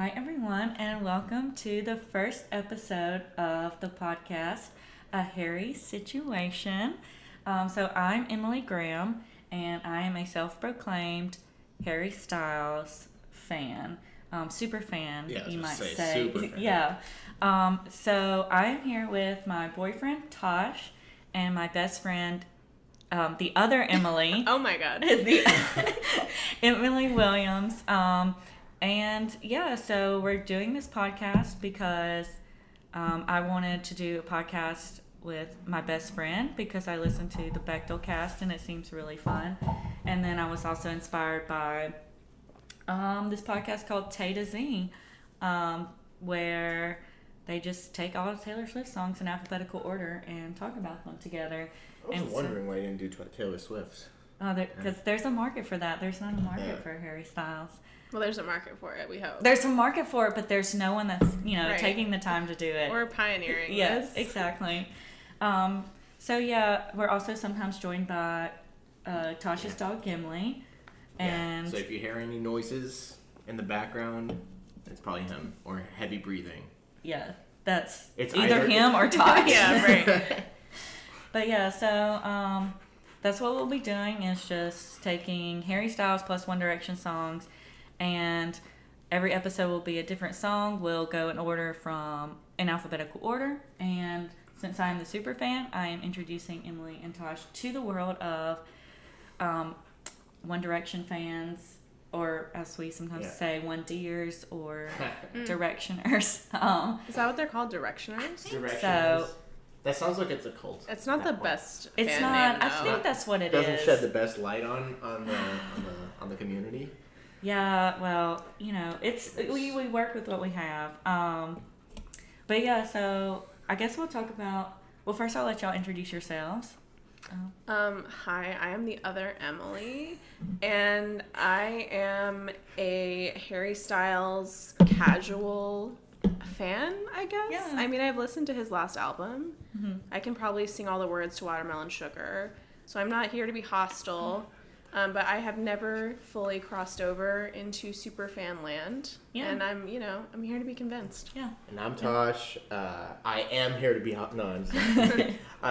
Hi, everyone, and welcome to the first episode of the podcast, A Harry Situation. Um, so, I'm Emily Graham, and I am a self proclaimed Harry Styles fan, um, super fan, Yeah, you might say, say. super fan. Yeah. Um, so, I'm here with my boyfriend, Tash, and my best friend, um, the other Emily. Oh my god. the Emily Williams. Um, and yeah, so we're doing this podcast because um, I wanted to do a podcast with my best friend because I listened to the Bechdel cast and it seems really fun. And then I was also inspired by um, this podcast called Tay to Z, um, where they just take all of Taylor Swift songs in alphabetical order and talk about them together. I was And so- wondering why you didn't do Taylor Swift's. Oh, because there's a market for that. There's not a market for Harry Styles. Well, there's a market for it. We hope. There's a market for it, but there's no one that's you know Right. taking the time to do it. We're pioneering yes, this. exactly. Um, so yeah, we're also sometimes joined by uh, Tasha's dog Gimli, and yeah. So if you hear any noises in the background, it's probably him or heavy breathing. yeah, that's It's either either- him or Tash. Yeah, right. But yeah, so um, that's what we'll be doing is just taking Harry Styles plus One Direction songs, and every episode will be a different song. We'll go in order from in alphabetical order, and since I am the super fan, I am introducing Emily and Tash to the world of um, One Direction fans, or as we sometimes Yeah. say, One Deers or Directioners. Um, Is that what they're called? Directioners? Direction So- that sounds like it's a cult. It's not the That one. best. it's fan not. Name, I think that's what it is. it doesn't is. shed the best light on on the on the, on the community. Yeah, well, you know, it's we, we work with what we have. Um, but yeah, so I guess we'll talk about. Well, first I'll let y'all introduce yourselves. Um, hi, I am the other Emily, and I am a Harry Styles casual fan, I guess. Yeah. I mean, I've listened to his last album. Mm-hmm. I can probably sing all the words to Watermelon Sugar, so I'm not here to be hostile. Um, but I have never fully crossed over into super fan land, Yeah. and I'm, you know, I'm here to be convinced. Yeah. And I'm Tash. Uh, I am here to be hot. No, I'm just kidding. uh,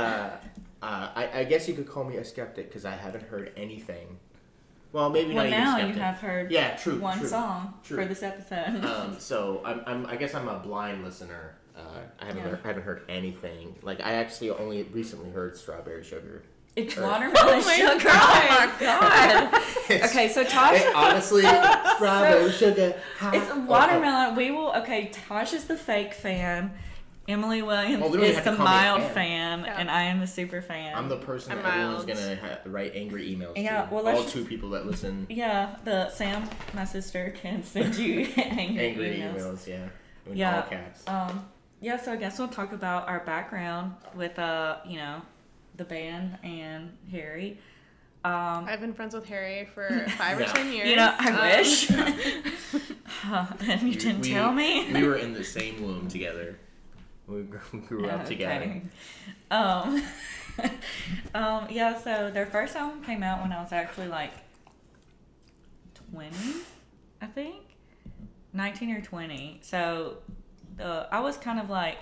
uh, I, I guess you could call me a skeptic because I haven't heard anything. Well, maybe Well, not even now you have heard Yeah, true. one true. song true. for this episode. um, so I'm, I'm, I guess I'm a blind listener. Uh, I haven't, Yeah. heard, I haven't heard anything. Like I actually only recently heard Strawberry Sugar. It's or- watermelon Oh sugar. God. Oh my god. okay, so Tash. Hey, honestly, Strawberry Sugar. ha- It's oh, oh. watermelon. We will. Okay, Tash is the fake fan. Emily Williams Well, we is the to call me a mild fan. fan, Yeah. and I am the super fan. I'm the person I'm that everyone's gonna ha- write angry emails Yeah, to. well, let's All just- two people that listen, Yeah, the Sam, my sister, can send you angry, angry emails. emails. Yeah, in Yeah. all caps. Um, yeah, so I guess we'll talk about our background with uh, you know, the band and Harry. Um, I've been friends with Harry for five or ten years. you know, I Um, wish. and you didn't We- tell me. we were in the same womb together. We grew, we grew up together. Okay. Um, um, yeah, so their first album came out when I was actually like 20, I think. 19 or 20. So the I was kind of like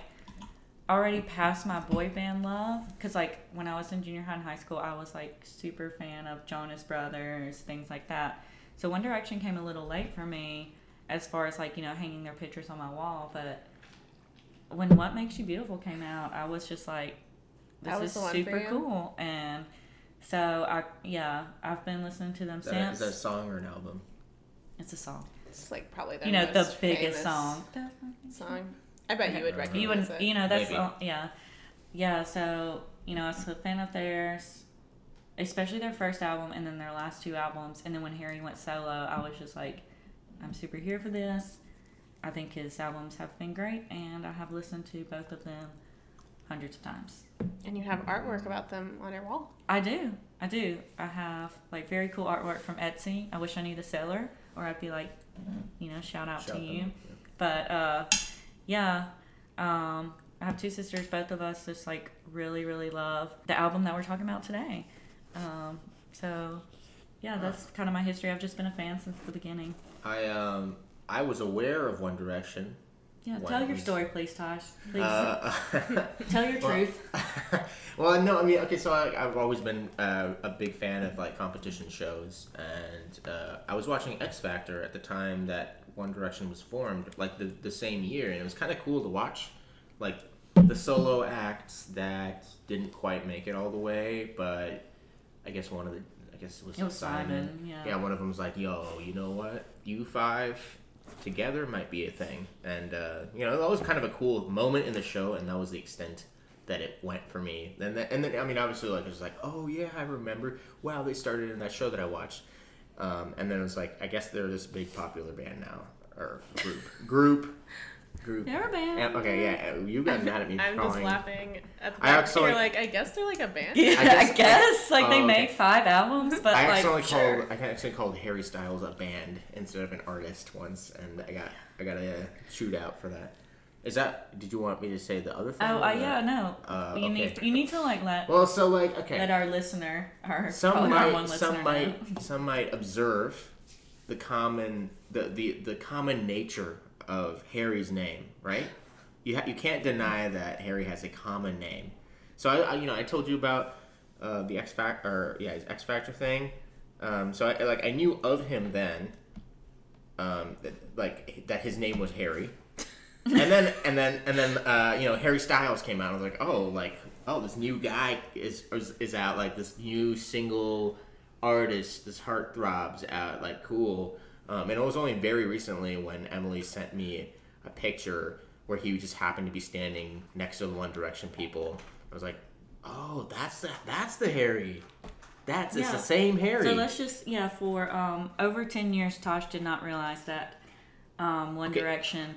already past my boy band love because like when I was in junior high and high school, I was like super fan of Jonas Brothers, things like that. So One Direction came a little late for me as far as like, you know, hanging their pictures on my wall, but when What Makes You Beautiful came out, I was just like, this That was is the one for super cool. And so I, yeah, I've been listening to them Is that, a, is since. that a song or an album? It's a song. It's like probably their you know, the biggest famous song. Song. I bet you would You recognize You would, it. you know, that's Maybe. uh, yeah, yeah. So you know, I was a fan of theirs, especially their first album and then their last two albums. And then when Harry went solo, I was just like, I'm super here for this. I think his albums have been great, and I have listened to both of them hundreds of times. And you have artwork about them on your wall. I do, I do. I have like very cool artwork from Etsy. I wish I knew the seller, or I'd be like, you know, shout out Shout to them. you. But uh, yeah, um, I have two sisters. Both of us just like really, really love the album that we're talking about today. Um, so yeah, that's kind of my history. I've just been a fan since the beginning. I um I was aware of One Direction. Yeah, tell your was- story, please, Tash. Please Uh, tell your truth. well, no, I mean, okay, so I, I've always been uh, a big fan of like competition shows, and uh, I was watching X Factor at the time that One Direction was formed, like the the same year, and it was kind of cool to watch, like the solo acts that didn't quite make it all the way, but I guess one of the, I guess it was, It was Simon. Simon, yeah. Yeah, one of them was like, "Yo, you know what? You five together might be a thing," and uh, you know that was kind of a cool moment in the show, and that was the extent that it went for me. And then, and then I mean, obviously, like it was like, "Oh yeah, I remember. Wow, they started in that show that I watched." Um, and then it was like, I guess they're this big popular band now or group, group, group. They're a band. And- okay, yeah, you got mad at me. I'm for just laughing at the I fact actually- you're like, I guess they're like a band. Yeah, I guess- guess, like they Oh, okay. made five albums, but I like accidentally sure. I actually called Harry Styles a band instead of an artist once, and I got I got a shoot out for that. Is that? Did you want me to say the other thing? Oh, uh, yeah, no. Uh, you okay. need you need to like let Well, so like okay, let our listener, our some probably our one might listener, some know. might some might observe the common the, the the common nature of Harry's name, right? You ha- you can't deny that Harry has a common name. So I, I you know I told you about uh, the X Factor or yeah his X Factor thing. Um, so I like I knew of him then, um, that, like that his name was Harry. And then and then and then uh, you know Harry Styles came out. I was like, oh, like oh, this new guy is is, is out. Like this new single artist, this heartthrob's out. Like cool. Um, and it was only very recently when Emily sent me a picture where he just happened to be standing next to the One Direction people. I was like, oh, that's the that's the Harry. That's it's the same Harry. So let's just yeah, for um over ten years, Tash did not realize that um One Okay. Direction.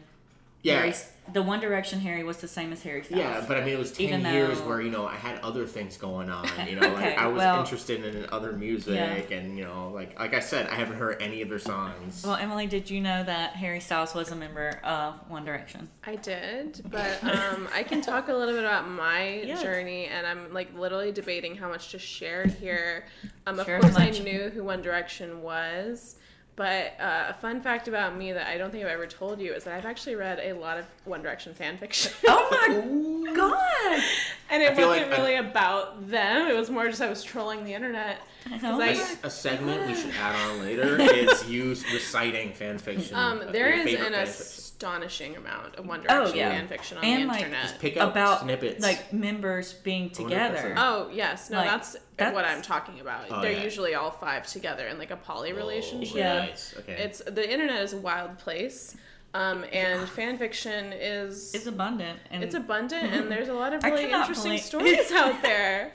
Yeah. Harry, the One Direction Harry was the same as Harry Styles. Yeah, but I mean, it was ten Even years though- where you know I had other things going on. You know, Okay, like I was well- interested in other music, and you know, like like I said, I haven't heard any of their songs. Well, Emily, did you know that Harry Styles was a member of One Direction? I did, but um, I can talk a little bit about my Yeah. journey, and I'm like literally debating how much to share here. Um, of Share course, how I knew who One Direction was, but uh, a fun fact about me that I don't think I've ever told you is that I've actually read a lot of One Direction fan fiction. Oh my god! and it wasn't like I- really about them. It was more just I was trolling the internet. Oh I- A, a segment we should add on later is you reciting fan fiction. Um, of there your is an fan fiction. Astonishing amount of One Oh, Direction yeah. fan fiction on And, the like, internet. Just pick up about snippets. like members being together. 100%. Oh yes, no, Like, that's, that's- what I'm talking about. Oh, They're yeah. usually all five together in like a poly relationship. Oh, Yeah. Nice. Okay. It's the internet is a wild place, um, and fan fiction is It's abundant and it's abundant, and there's a lot of really interesting believe- stories out there.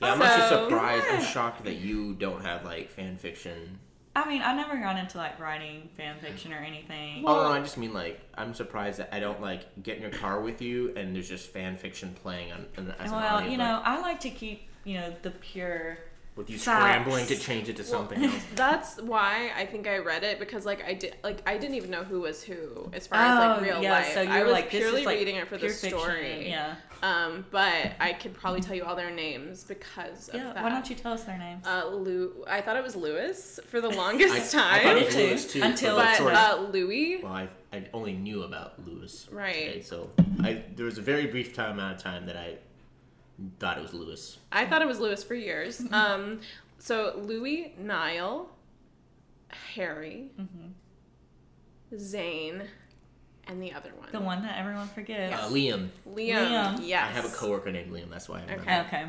yeah, I'm actually so- surprised. I'm shocked that you don't have like fan fiction. I mean, I never got into like writing fan fiction or anything. oh no, I just mean like I'm surprised that I don't like get in your car with you and there's just fan fiction playing on. on as an well, you audiobook know, I like to keep you know the pure. With you facts. scrambling to change it to something else. That's why I think I read it because like I did like I didn't even know who was who as far as like real Oh, yeah, life. so you're I was like purely like reading it for the pure fiction, story. Yeah, Um, but I could probably tell you all their names because of yeah. that. Why don't you tell us their names? Uh, Lou. I thought it was Lewis for the longest I, I time, thought it Me was too, Lewis too. until- but but uh, Louis. well, I, I only knew about Lewis. Right. Okay, so I there was a very brief time amount of time that I thought it was Lewis. I thought it was Lewis for years. Um, so Louis, Niall, Harry, Zayn, and the other one. the one that everyone forgets. Uh, Liam. Liam. Liam. Yes. I have a coworker named Liam. That's why I remember. Okay. Okay.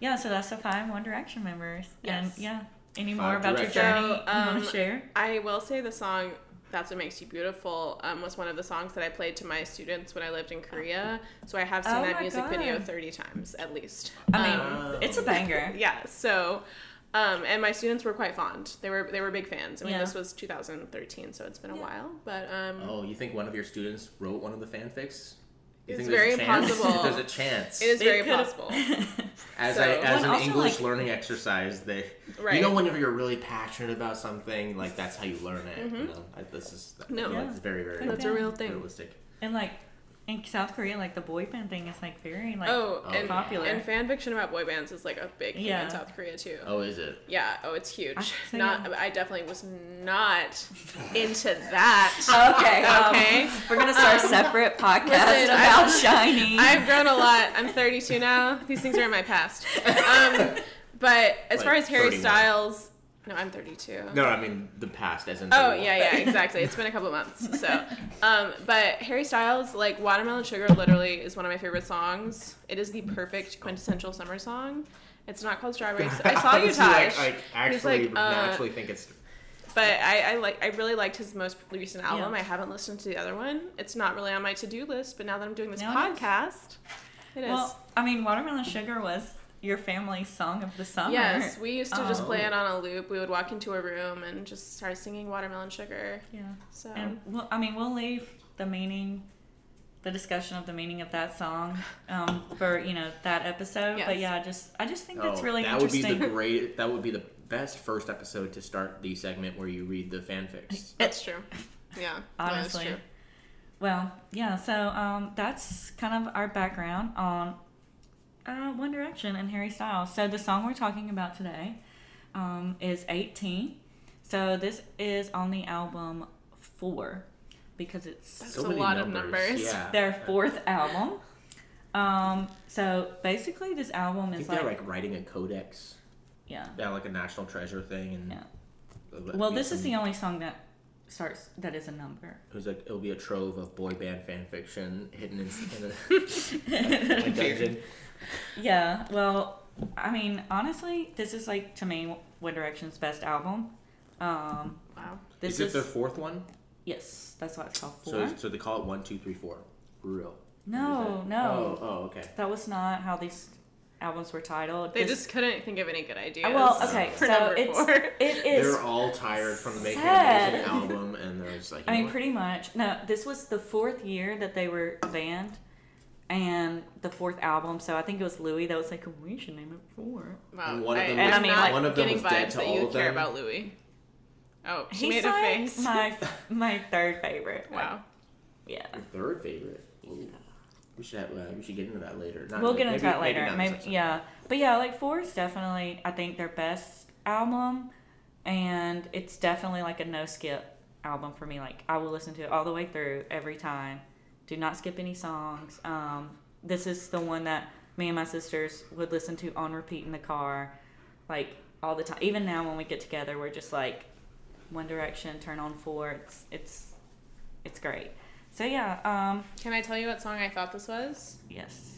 Yeah, so that's the five One Direction members. And Yes. yeah, any Five more about your journey So, you want um, to share? I will say the song "That's What Makes You Beautiful" um, was one of the songs that I played to my students when I lived in Korea. So I have seen Oh that my music video thirty times at least. I mean, Oh. it's a banger. Yeah. So, um, and my students were quite fond. They were they were big fans. I mean, Yeah. this was 2013, so it's been a while. But um, Oh, you think one of your students wrote one of the fanfics? You It's very a chance? possible. there's a chance. it is They very could've- possible. as so- a, as an English like- learning exercise, they Right. you know whenever you're really passionate about something, like that's how you learn it. You mm-hmm. know, I, this is No. Yeah. it's very very That's a real thing. realistic. and like in South Korea, like the boy band thing is like very like oh, Oh, and popular. And fan fiction about boy bands is like a big thing Yeah. in South Korea too. Oh, is it? Yeah. Oh, it's huge. I- so not. yeah. I definitely was not into that. Okay, um, Okay. we're gonna start a separate podcast Listen, about I've- SHINee. I've grown a lot. I'm 32 now. These things are in my past. Um, but as Like far as Harry 31. Styles, no, I'm 32. No, I mean the past as in. Oh 31. yeah, yeah, exactly. It's been a couple months. So, um, but Harry Styles, like Watermelon Sugar, literally is one of my favorite songs. It is the perfect quintessential summer song. It's not called Strawberries. I saw you, Honestly, Tash. Like, like actually, like, uh, naturally think it's. But I, I like I really liked his most recent album. Yeah. I haven't listened to the other one. It's not really on my to do list, but now that I'm doing this Now it is. podcast, it is. well, I mean, Watermelon Sugar was your family's song of the summer. Yes, we used to just Oh. play it on a loop. We would walk into a room and just start singing Watermelon Sugar. Yeah. So And we'll, I mean, we'll leave the meaning, the discussion of the meaning of that song, um, for you know that episode. But yeah, I just I just think that's Oh, really that would be the great. That would be the best first episode to start the segment where you read the fanfics. that's true. Yeah, that is Honestly. true. Well, yeah. So um, that's kind of our background on uh, One Direction and Harry Styles. So the song we're talking about today um, is 18. So this is on the album Four because it's That's a lot of numbers. Yeah. their fourth album. Um, so basically, this album I is think like, they're like writing a codex. yeah. Yeah, like a national treasure thing, and Yeah. Well, be this is the only song that starts that is a number. It was like it'll be a trove of boy band fan fiction hidden in, in a, a dungeon. Yeah. Well, I mean, honestly, this is like to me One Direction's best album. Um, Wow. this is it their fourth one? yes, that's why it's called Four. So, so they call it one, two, three, four. For real. no, no, Oh, oh, okay. that was not how these albums were titled. They This- just couldn't think of any good ideas. Well, okay, for so number it's four. it is. They're all tired from making a music album, and they're like. I mean, know pretty much. No, this was the fourth year that they were banned, and the fourth album. So I think it was Louis that was like, "We should name it Four. Wow. And one of them was- I'm I mean, like- one of them getting was dead vibes to that all you of care them. about Louis. Oh, she He's made a like face. my my third favorite. Like, wow. yeah. Your third favorite. Ooh. We should have, uh, we should get into that later. Not we'll get into maybe- that later. not Maybe, this episode. yeah, but yeah, like four is definitely I think their best album, and it's definitely like a no skip album for me. Like I will listen to it all the way through every time. Do not skip any songs. Um, this is the one that me and my sisters would listen to on repeat in the car, like all the time. Even now when we get together, we're just like One Direction, turn on four. It's it's it's great. So yeah, um, Can I tell you what song I thought this was? yes.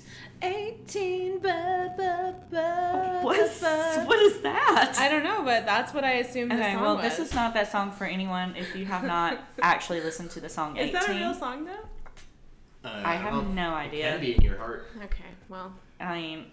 18 ba, ba, ba, What is, ba. what is that? I don't know, but that's what I assumed Okay, well, was. this is not that song for anyone if you have not actually listened to the song 18. Is that a real song though? Uh, I have well, no idea. it idea. Can be in your heart. Okay, well, I mean,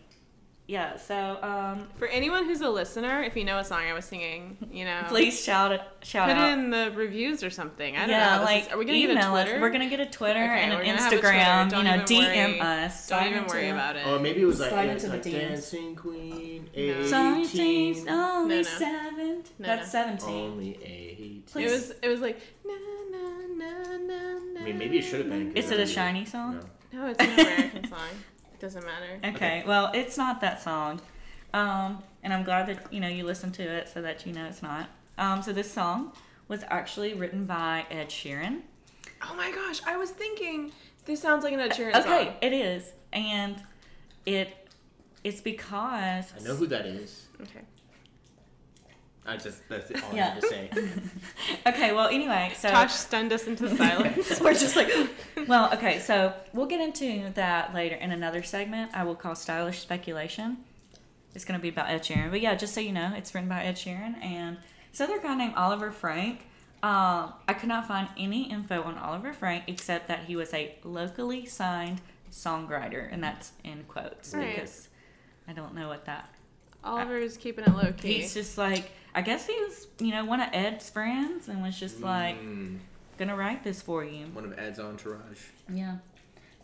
yeah, so um, for anyone who's a listener, if you know a song I was singing, you know, please shout it, shout put out. it in the reviews or something. I don't know. yeah, how this like is- are we gonna get a email us. Twitter? We're gonna get a Twitter Okay, and an gonna have Instagram. You know, DM worry. us. Don't even worry into- about it. Oh, maybe it was like, Slide uh, like Dancing Queen, Seventeen, 18, only No, no. seven. No, That's no. seventeen. only 18. Please. It was. It was like. Na, na, na, na, na, I mean, maybe it should have been. Is it a SHINee song? No. No, it's an American song. It doesn't matter. Okay, well, it's not that song. Um, and I'm glad that, you know, you listened to it so that you know it's not. Um, so this song was actually written by Ed Sheeran. Oh my gosh, I was thinking this sounds like an Ed Sheeran Okay, song. Okay, it is. And it it's because I know who that is. Okay. I just, that's all I Yeah. had to say. Okay, well anyway, so Tash stunned us into silence. we're just like well, okay, so we'll get into that later in another segment I will call stylish speculation. It's gonna be about Ed Sheeran. But yeah, just so you know, it's written by Ed Sheeran and this other guy named Oliver Frank. Um, I could not find any info on Oliver Frank except that he was a locally signed songwriter, and that's in quotes Right. because I don't know what that. Oliver's keeping it low key. He's just like I guess he was, you know, one of Ed's friends and was just like Mm, gonna write this for you. one of Ed's entourage. Yeah.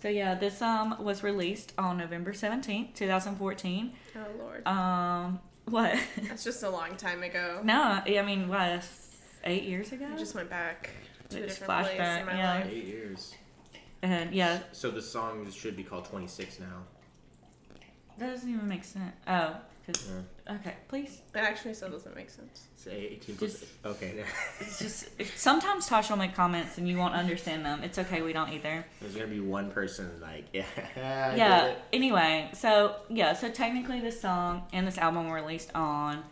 So yeah, this um was released on November seventeenth, two thousand fourteen. oh lord, Um, what? that's just a long time ago. no, I mean what? Eight years ago. I just went back to a It's different place flashback, in my yeah. life. Eight years. And yeah, So the song should be called 26 now. that doesn't even make sense. Oh, 'cause- Yeah. Okay, please. It actually still doesn't make sense. Say 18 plus. Just- Okay. It's just sometimes Tasha will make comments and you won't understand them. It's okay, we don't either. There's gonna be one person like, yeah. I yeah. Anyway, so yeah, so technically this song and this album were released on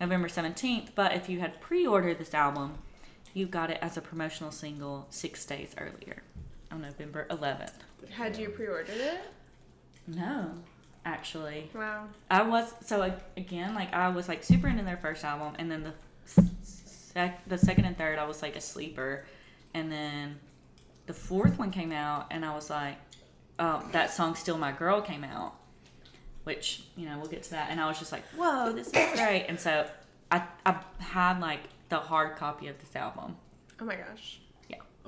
November seventeenth, but if you had pre-ordered this album, you got it as a promotional single six days earlier, on November eleventh. Had you pre-ordered it? No, actually, Wow. I was so again like I was like super into their first album, and then the sec- the second and third I was like a sleeper, and then the fourth one came out, and I was like, um, that song "Still My Girl" came out, which you know we'll get to that, and I was just like, whoa, this is great, and so I I had like the hard copy of this album. Oh my gosh.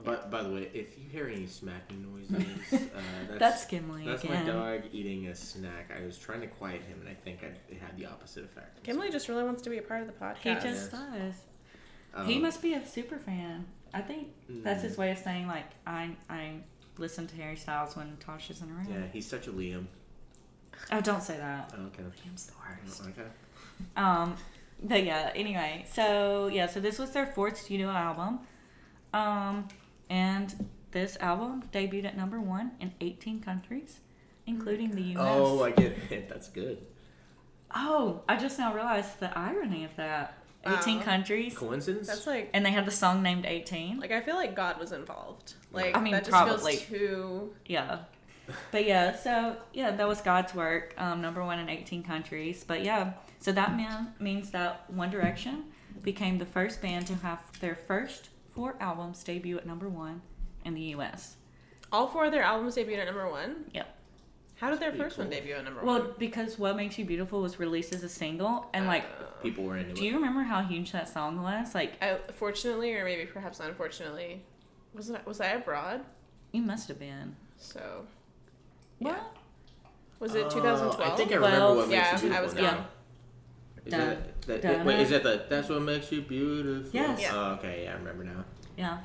By, by the way, if you hear any smacking noises, uh, that's, That's Gimli That's again. my dog eating a snack. I was trying to quiet him, and I think I, it had the opposite effect. Gimli just really wants to be a part of the podcast. He just does. Um, he must be a super fan. I think that's his mm, way of saying like I I listen to Harry Styles when Tash isn't around. Yeah, he's such a Liam. Oh, don't say that. Oh, okay. Liam's the worst. Okay. Um, but yeah. Anyway, so yeah, so this was their fourth studio album, um, and this album debuted at number one in 18 countries, including the U.S. Oh, I get it. That's good. Oh, I just now realized the irony of that. 18 Wow. countries, Coincidence? That's like and they had the song named 18. like I feel like God was involved. Like I mean, that just probably. feels too Yeah. But yeah, so yeah, that was God's work. Um, number one in 18 countries. But yeah, so that mean, means that One Direction became the first band to have their first four albums debut at number one in the U.S. all four of their albums debuted at number one. Yep. How did their Pretty first one debut at number Well, one? Well, because What Makes You Beautiful was released as a single, and like, Uh, People were into do it. Do you remember how huge that song was? Like, I, fortunately, or maybe perhaps unfortunately, was it, was I abroad? you must have been. So What? Was it Uh, 2012? I think I remember Well, what makes yeah, you beautiful. I was now. gone. Is Dun, that, that, dun, wait, is dun. that the that's what makes you beautiful? Yes. Yeah. Oh, okay, yeah, I remember now. Yeah.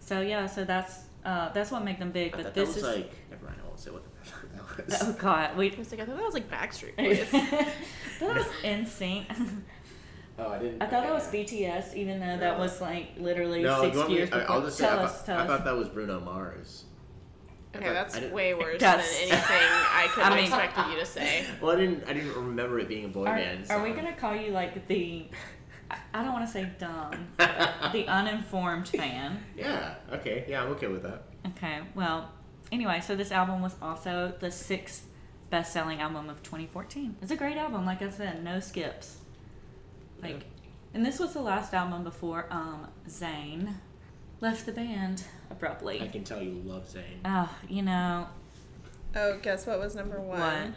So yeah, so that's uh, that's what made them big. But thought this that was is like never mind. I won't say what the fuck that was. oh god, Wait. I was like, I thought that was like Backstreet Boys. that was insane. oh, I didn't. I thought that was. BTS, even though that was like literally No, six you want me? years I, before. I'll just say. tell I, us, thought, tell I us. thought that was Bruno Mars. I okay, that's way worse That's- than anything I could have I mean- expected you to say. Well, I didn't. I didn't remember it being a boy Are, band. are we song. gonna call you like the? I- I don't want to say dumb, the uninformed fan. Yeah. Okay. Yeah, I'm okay with that. Okay, well, anyway, so this album was also the sixth best-selling album of 2014. It's a great album, like I said, no skips. Like, Yeah. and this was the last album before um Zayn left the band abruptly. I can tell you love Zayn. Oh, you know. Oh, guess what was number one? What?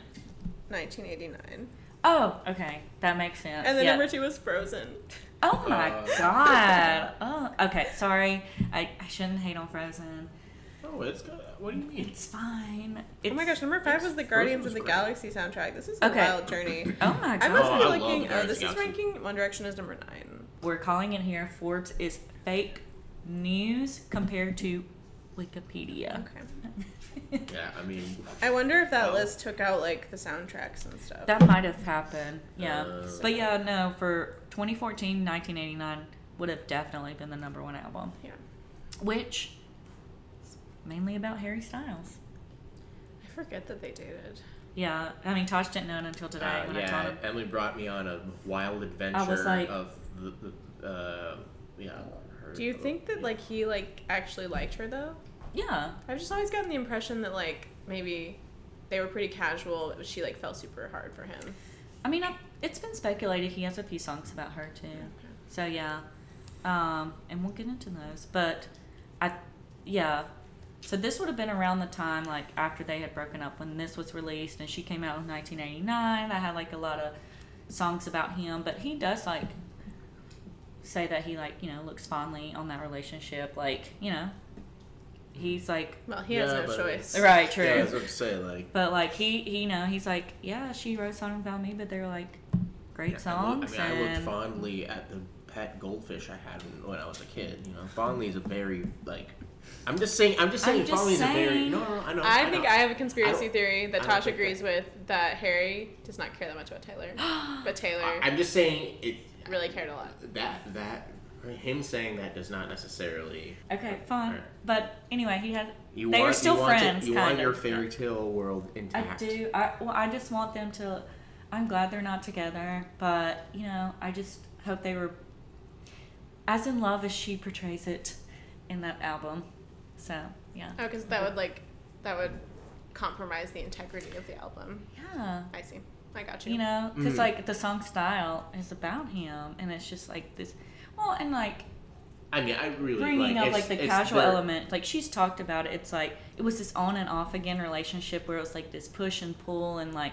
1989. Oh, okay, that makes sense. And then yeah. number two was Frozen. Oh my Uh, god. Oh, okay. Sorry, I, I shouldn't hate on Frozen. Oh, it's good. What do you mean? It's fine. oh my gosh, number five was the Guardians was of the great. Galaxy soundtrack. This is a Okay. wild journey. Oh my god. I must Oh, be love looking. Oh, this of is ranking One Direction is number nine. We're calling in here. Forbes is fake news compared to Wikipedia. Okay. Yeah, I mean. I wonder if that Oh. list took out like the soundtracks and stuff. That might have happened. Yeah. Uh, but yeah, no, for 2014, 1989 would have definitely been the number one album, yeah. which is mainly about Harry Styles. I forget that they dated. Yeah, I mean, Tash didn't know it until today Uh, when I told yeah, him. Emily brought me on a wild adventure like- of the, the uh, yeah. Her- Do you think that like he like actually liked her though? Yeah. I've just always gotten the impression that like maybe they were pretty casual, but she like fell super hard for him. I mean, I, it's been speculated he has a few songs about her too. So yeah, um, and we'll get into those. But I, yeah, so this would have been around the time like after they had broken up when this was released, and she came out in 1989. I had like a lot of songs about him, but he does like say that he like you know looks fondly on that relationship. Like you know, he's like Well, he has Yeah, no choice. right, true. Yeah, I was about to say like. But like he, he, you know, he's like, yeah, she wrote songs about me, but they're like great I look- songs. I mean, I looked fondly at the pet goldfish I had when, when I was a kid. You know, fondly is a very like. I'm just saying. I'm just saying. I'm just Fondley's a very. saying. No, no, I know. I know. think I have a conspiracy theory that don't Tash agrees that- with that Harry does not care that much about Taylor, but Taylor I- I'm just saying it. Really cared a lot. That that him saying that does not necessarily. Okay, fine. Alright. But anyway, he has. You they want, are still you want friends. To, you kind want your fairy tale world intact. I do. I well, I just want them to. I'm glad they're not together, but you know, I just hope they were as in love as she portrays it in that album. So yeah, Oh, because that would like that would compromise the integrity of the album. yeah. I see. I got you. You know, because Mm. like the song style is about him, and it's just like this. Well, and like I mean, I really bringing like, up like the it's casual their- element like she's talked about it it's like it was this on and off again relationship where it was like this push and pull and like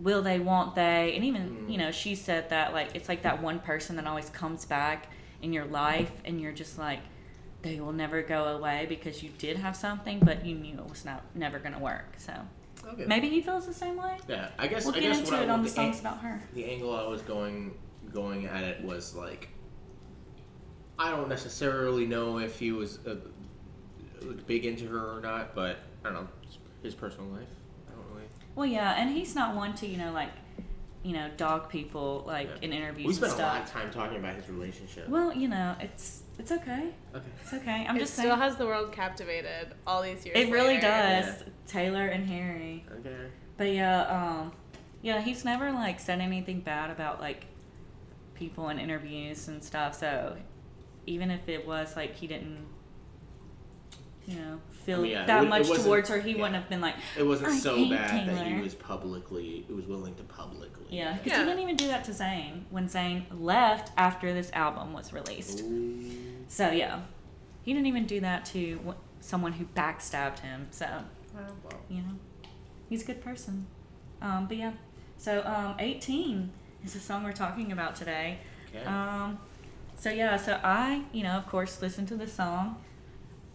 will they won't they and even Mm. you know she said that like it's like that one person that always comes back in your life and you're just like they will never go away because you did have something but you knew it was not never going to work so Okay. maybe he feels the same way Yeah, I guess. we'll I get guess into what it I, on the the, songs ang- about her the angle I was going going at it was like, I don't necessarily know if he was uh, big into her or not, but I don't know his personal life. I don't really. well yeah and he's not one to you know like you know dog people like Yeah. in interviews We and spent a lot of time talking about his relationship. Well, you know, it's it's okay. okay. It's okay. I'm it just still saying. has the world captivated all these years. it really later. does. Yeah. Taylor and Harry. Okay. But yeah, um, yeah, he's never like said anything bad about like people in interviews and stuff. So even if it was like he didn't, you know, feel I mean, yeah, that it much wasn't- towards her, he yeah. wouldn't have been like, It wasn't I so hate bad that he was publicly, he was willing to publicly. yeah, because Yeah. he didn't even do that to Zayn when Zayn left after this album was released. Ooh. So yeah, he didn't even do that to someone who backstabbed him. So Wow. Wow. you know, he's a good person. Um, but yeah, so um, 18 is the song we're talking about today. Okay. Um, so yeah, so I, you know, of course, listened to the song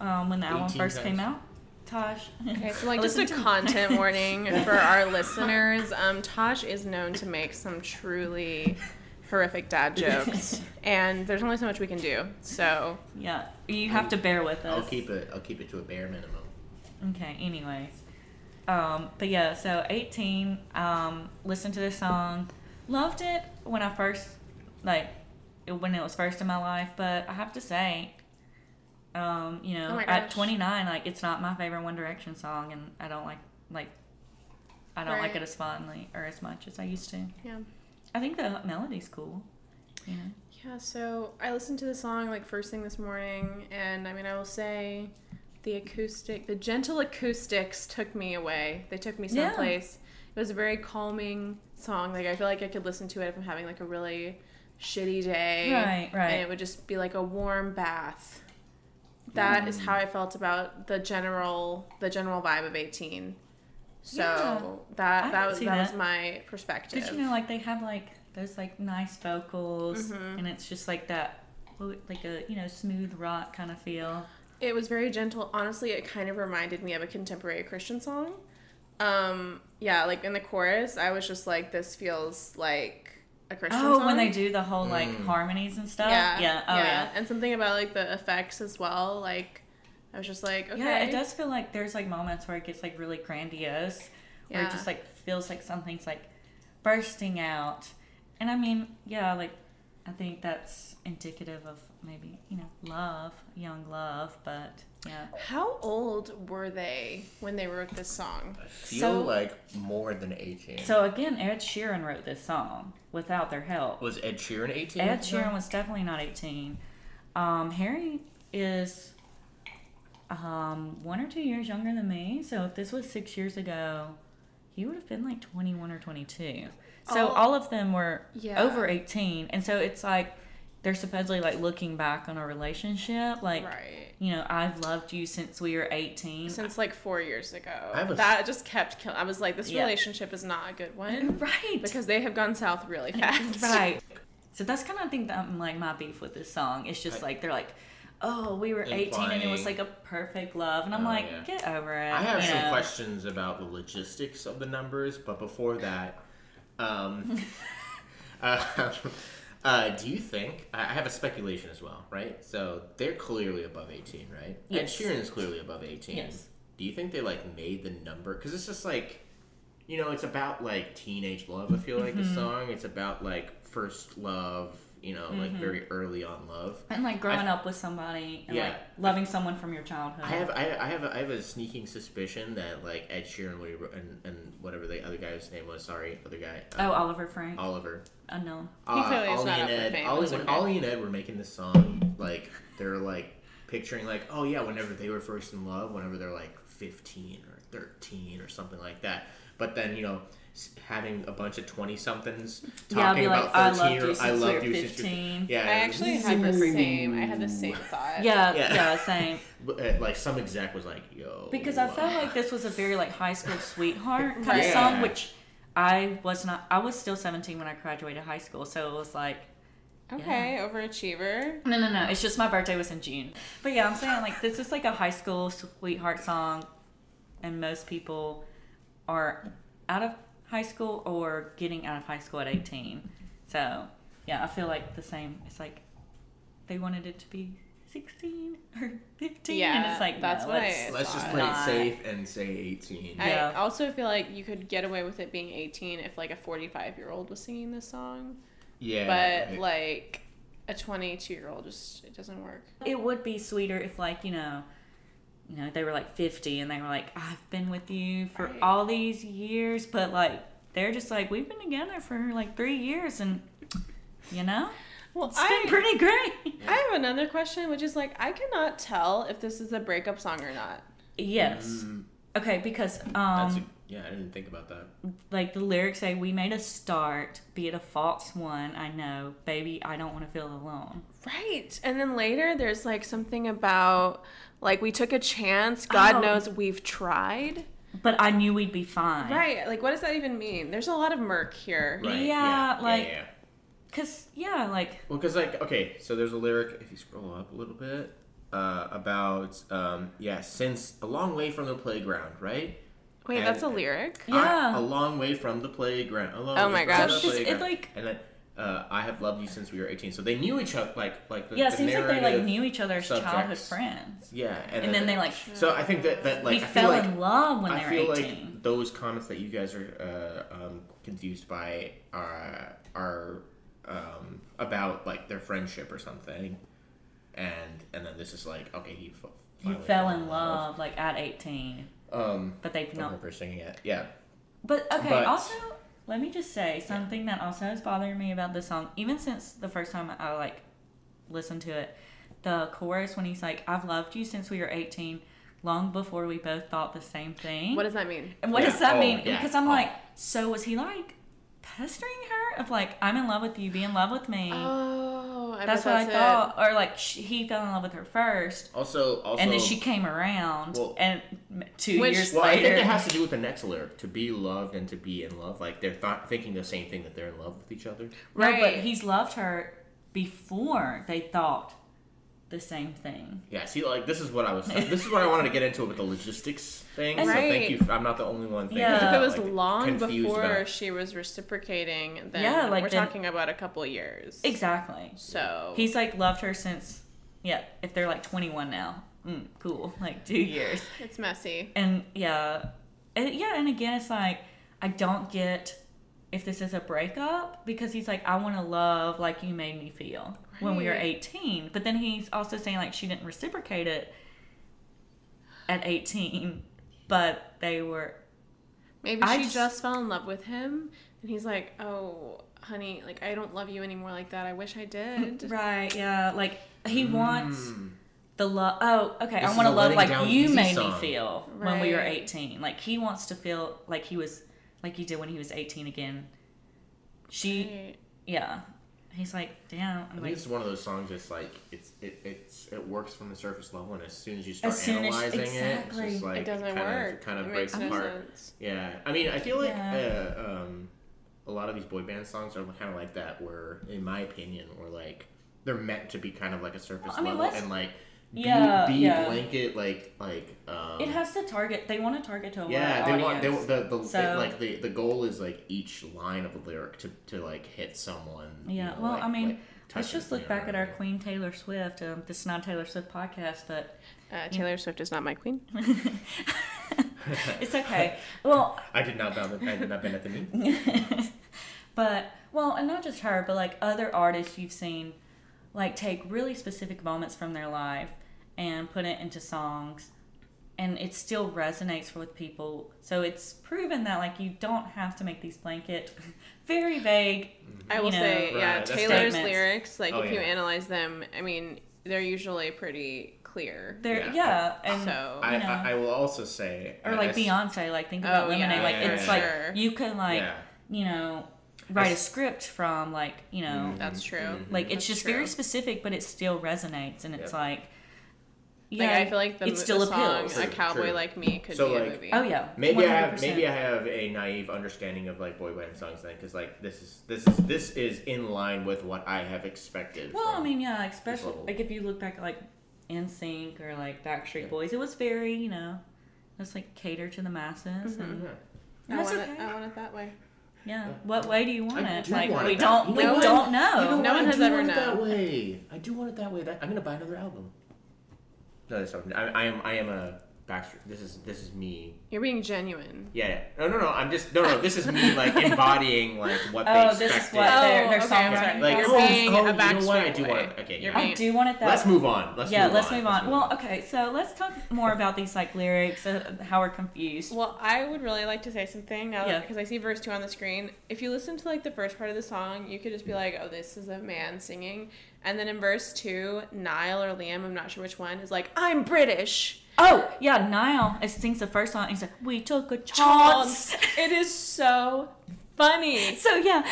um, when the album 18 first came out. Tash. Okay, so like just a content warning for our listeners. Um, Tash is known to make some truly horrific dad jokes, and there's only so much we can do. So yeah, you have to bear with us. I'll keep it. I'll keep it to a bare minimum. Okay, anyways. Um, but yeah, so 18, um, listened to this song. Loved it when I first, like, when it was first in my life, but I have to say, um, you know, Oh at 29, like, it's not my favorite One Direction song, and I don't like, like, I don't like it as fondly or as much as I used to. yeah. I think the melody's cool. You know? Yeah, so I listened to the song like first thing this morning, and I mean, I will say the acoustic, the gentle acoustics took me away. They took me Yeah. someplace. It was a very calming song. Like, I feel like I could listen to it if I'm having like a really shitty day. Right, right. And it would just be like a warm bath. That is how I felt about the general, the general vibe of 18. So Yeah. That can that was see that, was my perspective. Did you know, like, they have, like, those, like, nice vocals, Mhm. and it's just like that, like a, you know, smooth rock kind of feel. It was very gentle. Honestly, it kind of reminded me of a contemporary Christian song. Um, yeah, like in the chorus, I was just like, this feels like a Christian Oh, song. when they do the whole like Mm. harmonies and stuff. yeah, Yeah. Oh yeah. and something about like the effects as well. Like, I was just like, okay, Yeah, it does feel like there's like moments where it gets like really grandiose, where it just like feels like something's like bursting out. And I mean, yeah, like I think that's indicative of maybe you know love, young love, but yeah. How old were they when they wrote this song? I feel So- like more than eighteen. So again, Ed Sheeran wrote this song without their help. was Ed Sheeran eighteen? Ed Sheeran was definitely not 18. Um, Harry is um, one or two years younger than me. So if this was six years ago, he would have been like 21 or 22. So Oh. all of them were Yeah. over 18. And so it's like they're supposedly like looking back on a relationship. Like, right. you know, I've loved you since we were 18. Since like four years ago. I have that just kept killing. I was like, this Yeah. relationship is not a good one. right. Because they have gone south really fast. Right. So that's kind of thing that I'm like my beef with this song. It's just I- like they're like, oh, we were 18 and it was like a perfect love, and I'm Oh, like, yeah. get over it. I have some know? questions about the logistics of the numbers, but before that, um, uh, Uh, do you think? I I have a speculation as well, right? So they're clearly above eighteen, right? Yes. Ed Sheeran is clearly above eighteen. Yes. Do you think they like made the number? Because it's just like, you know, it's about like teenage love. I feel like Mm-hmm. the song. It's about like first love. You know, like Mm-hmm. very early on love. And like growing I- up with somebody and Yeah. like loving someone from your childhood. I have I, I have a, I have a sneaking suspicion that like Ed Sheeran and, and whatever the other guy's name was. Sorry, other guy. Oh, um, Oliver Frank. Oliver. Unknown. Uh, clearly is Ollie not and up for Ed, fame, Ollie, it's when okay. Ollie and Ed were making this song, like they're like picturing like, oh yeah, whenever they were first in love, whenever they're like fifteen or thirteen or something like that. But then you know, having a bunch of twenty somethings Yeah, I'll talking be like, about I thirteen loved or you I since we loved were you since you're 15. yeah. I actually had the same. I had the same thought. Yeah, Yeah. yeah, same. But, uh, like some exec was like, yo. Because I felt like this was a very like high school sweetheart kind Right. of song, which I was not. I was still 17 when I graduated high school, so it was like, Okay, overachiever. no, no, no. It's just my birthday was in June. But yeah, I'm saying like this is like a high school sweetheart song, and most people are out of high school or getting out of high school at 18. So yeah, I feel like the same. It's like they wanted it to be 16 or 15, and Yeah, it's like that's no, what let's- I Let's just play it safe and say eighteen. Yeah. I also feel like you could get away with it being 18 if like a 45 year old was singing this song, yeah. but right. like a 22 year old just it doesn't work. It would be sweeter if, like, you know, you know, they were like 50 and they were like, I've been with you for Right. all these years, but like, they're just like, we've been together for like three years and, you know, Well, it's been pretty great. I have another question, which is like I cannot tell if this is a breakup song or not. Yes. Mm, Okay, because, that's um, a, yeah, I didn't think about that. like the lyrics say, we made a start, be it a false one, I know, baby, I don't want to feel alone. Right. And then later there's like something about like we took a chance. God Oh. knows we've tried. But I knew we'd be fine. Right. Like what does that even mean? There's a lot of murk here. Right. Yeah, like- yeah, yeah. Cause yeah, like Well, because like okay, so there's a lyric if you scroll up a little bit uh, about um, yeah, since a long way from the playground, right? Wait, And- that's a lyric. Yeah. a long way from the playground. A long Oh way my from gosh. the So it's- it, playground. like- and then uh, I have loved you since we were 18. So they knew each other, like like the, yeah, it the seems like they like knew each other as childhood friends. Yeah, and, And then they like So I think that that like we I fell like in love when I they feel were like 18. those comments that you guys are uh, um, confused by are are um, about like their friendship or something, and and then this is like okay he f- you finally fell in love like at 18, Um, but they've don't not. remember singing it. Yeah, But okay, But- also let me just say something that also is bothering me about this song, even since the first time I like listened to it, the chorus when he's like, "I've loved you since we were 18." Long before we both thought the same thing. What does that mean? and what Yeah. does that Oh, mean? yeah. Because I'm Oh. like, so was he like pestering her of like, I'm in love with you, be in love with me? Oh, I that's bet what I that's thought. Or like sh he fell in love with her first, Also, also, and then she came around, Well- and m- two Which- years Well, I later, think it has to do with the next lyric: to be loved and to be in love. Like they're th- thinking the same thing that they're in love with each other. no, but he's loved her before they thought the same thing. Yeah, see, like this is what I was. this is what I wanted to get into with the logistics thing. So Right. thank you. I'm not the only one. Thinking Yeah. If it was like, long confused before about- she was reciprocating, then Yeah, like we're then- talking about a couple years. Exactly. So He's like loved her since, yeah. If they're like 21 now, mm, cool, like two years. it's messy. And yeah, and yeah, and again, it's like I don't get if this is a breakup because he's like, I want to love like you made me feel when we were 18. But then he's also saying like she didn't reciprocate it at 18, but they were. Maybe I she just- just... fell in love with him, and he's like, "Oh, honey, like I don't love you anymore like that. I wish I did." Right, yeah. Like he wants Mm. the love. Oh, okay. This I want to love like you easy made me song. feel when we were 18. Like he wants to feel like he was like he did when he was 18 again. She, Right. yeah. He's like, damn. I'm I think like, it's one of those songs. It's like it's it it's it works from the surface level, and as soon as you start As soon as- analyzing it, it's just like it doesn't kind work. Of, kind of it breaks apart. sense. Yeah, I mean, I feel like Yeah. uh, um, a lot of these boy band songs are kind of like that, where, in my opinion, were like they're meant to be kind of like a surface Well, I mean, level, and like Yeah, B, B yeah. blanket like like um, It has to target. They want to target to a yeah wide they want they want the, the So- like the the goal is like each line of a lyric to, to like hit someone you Yeah, know, well, like- I mean, like, Let's just look back at our? Queen Taylor Swift. Um, this is not Taylor Swift podcast, but Uh, Taylor Swift is not my queen. it's okay. well, I did not bound I did not bend at the knee but well, and not just her, but like other artists you've seen, like take really specific moments from their life and put it into songs, and it still resonates with people. So it's proven that like you don't have to make these blanket, very vague. I will know, say, yeah, Right, that's Taylor's statements. lyrics, like Oh, if you analyze them, I mean, they're usually pretty clear. They're Yeah. yeah, and So- I, you know. I, I will also say or like I s- Beyonce, like think about Oh, Lemonade. yeah, like yeah, it's yeah, like sure. you can like yeah you know write a script from like you know That's true. Mhm. like it's That's just true. very specific, but it still resonates, and it's Yeah. like Like yeah, I feel like the, it still the song appeals. "A True, Cowboy true. Like Me" could So, be a movie. oh yeah, Maybe I have 100%. maybe I have a naive understanding of like boy band songs then, because like this is this is this is in line with what I have expected. Well, I from- mean, yeah, especially level. like if you look back at like NSYNC or like Backstreet Yeah. Boys, it was very you know, it's like cater to the masses, mm-hmm, and Yeah. I that's want okay. it. I want it that way. yeah, what way do you want I it? do like want we it that- don't you we know what? don't know. You know No what? one I has do ever want it that way. I do want it that way. That, I'm gonna buy another album. No, that's not, I, I am I am a Backstreet. This is this is me. You're being genuine. Yeah, yeah. No, no, no. I'm just no, no. This is me like embodying like what they Oh, this is what their, their okay, songs okay. are. Like, You're oh, being oh, a you know what? I do Boy. want- okay, You're yeah. I do want it that. Let's move on. Let's yeah, move let's on. move on. Well, okay, so let's talk more about these like lyrics, uh, how we're confused. Well, I would really like to say something now Yeah. because I see verse two on the screen. If you listen to like the first part of the song, you could just be like, "Oh, this is a man singing," and then in verse two, Niall or Liam, I'm not sure which one, is like, "I'm British." Oh, yeah, Niall is- sings the first song. He's like, "We took a chance." it is so funny. so yeah,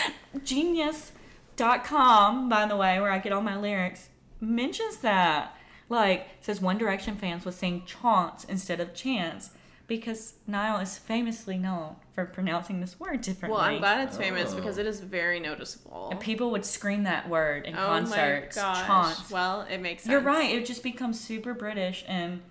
Genius.com, by the way, where I get all my lyrics, mentions that. Like, says One Direction fans would sing chance instead of chance because Niall is famously known for pronouncing this word differently. Well, I'm glad it's famous Oh. because it is very noticeable. And people would scream that word in oh concerts. my gosh. Chance. Well, it makes sense. You're right. It just becomes super British, and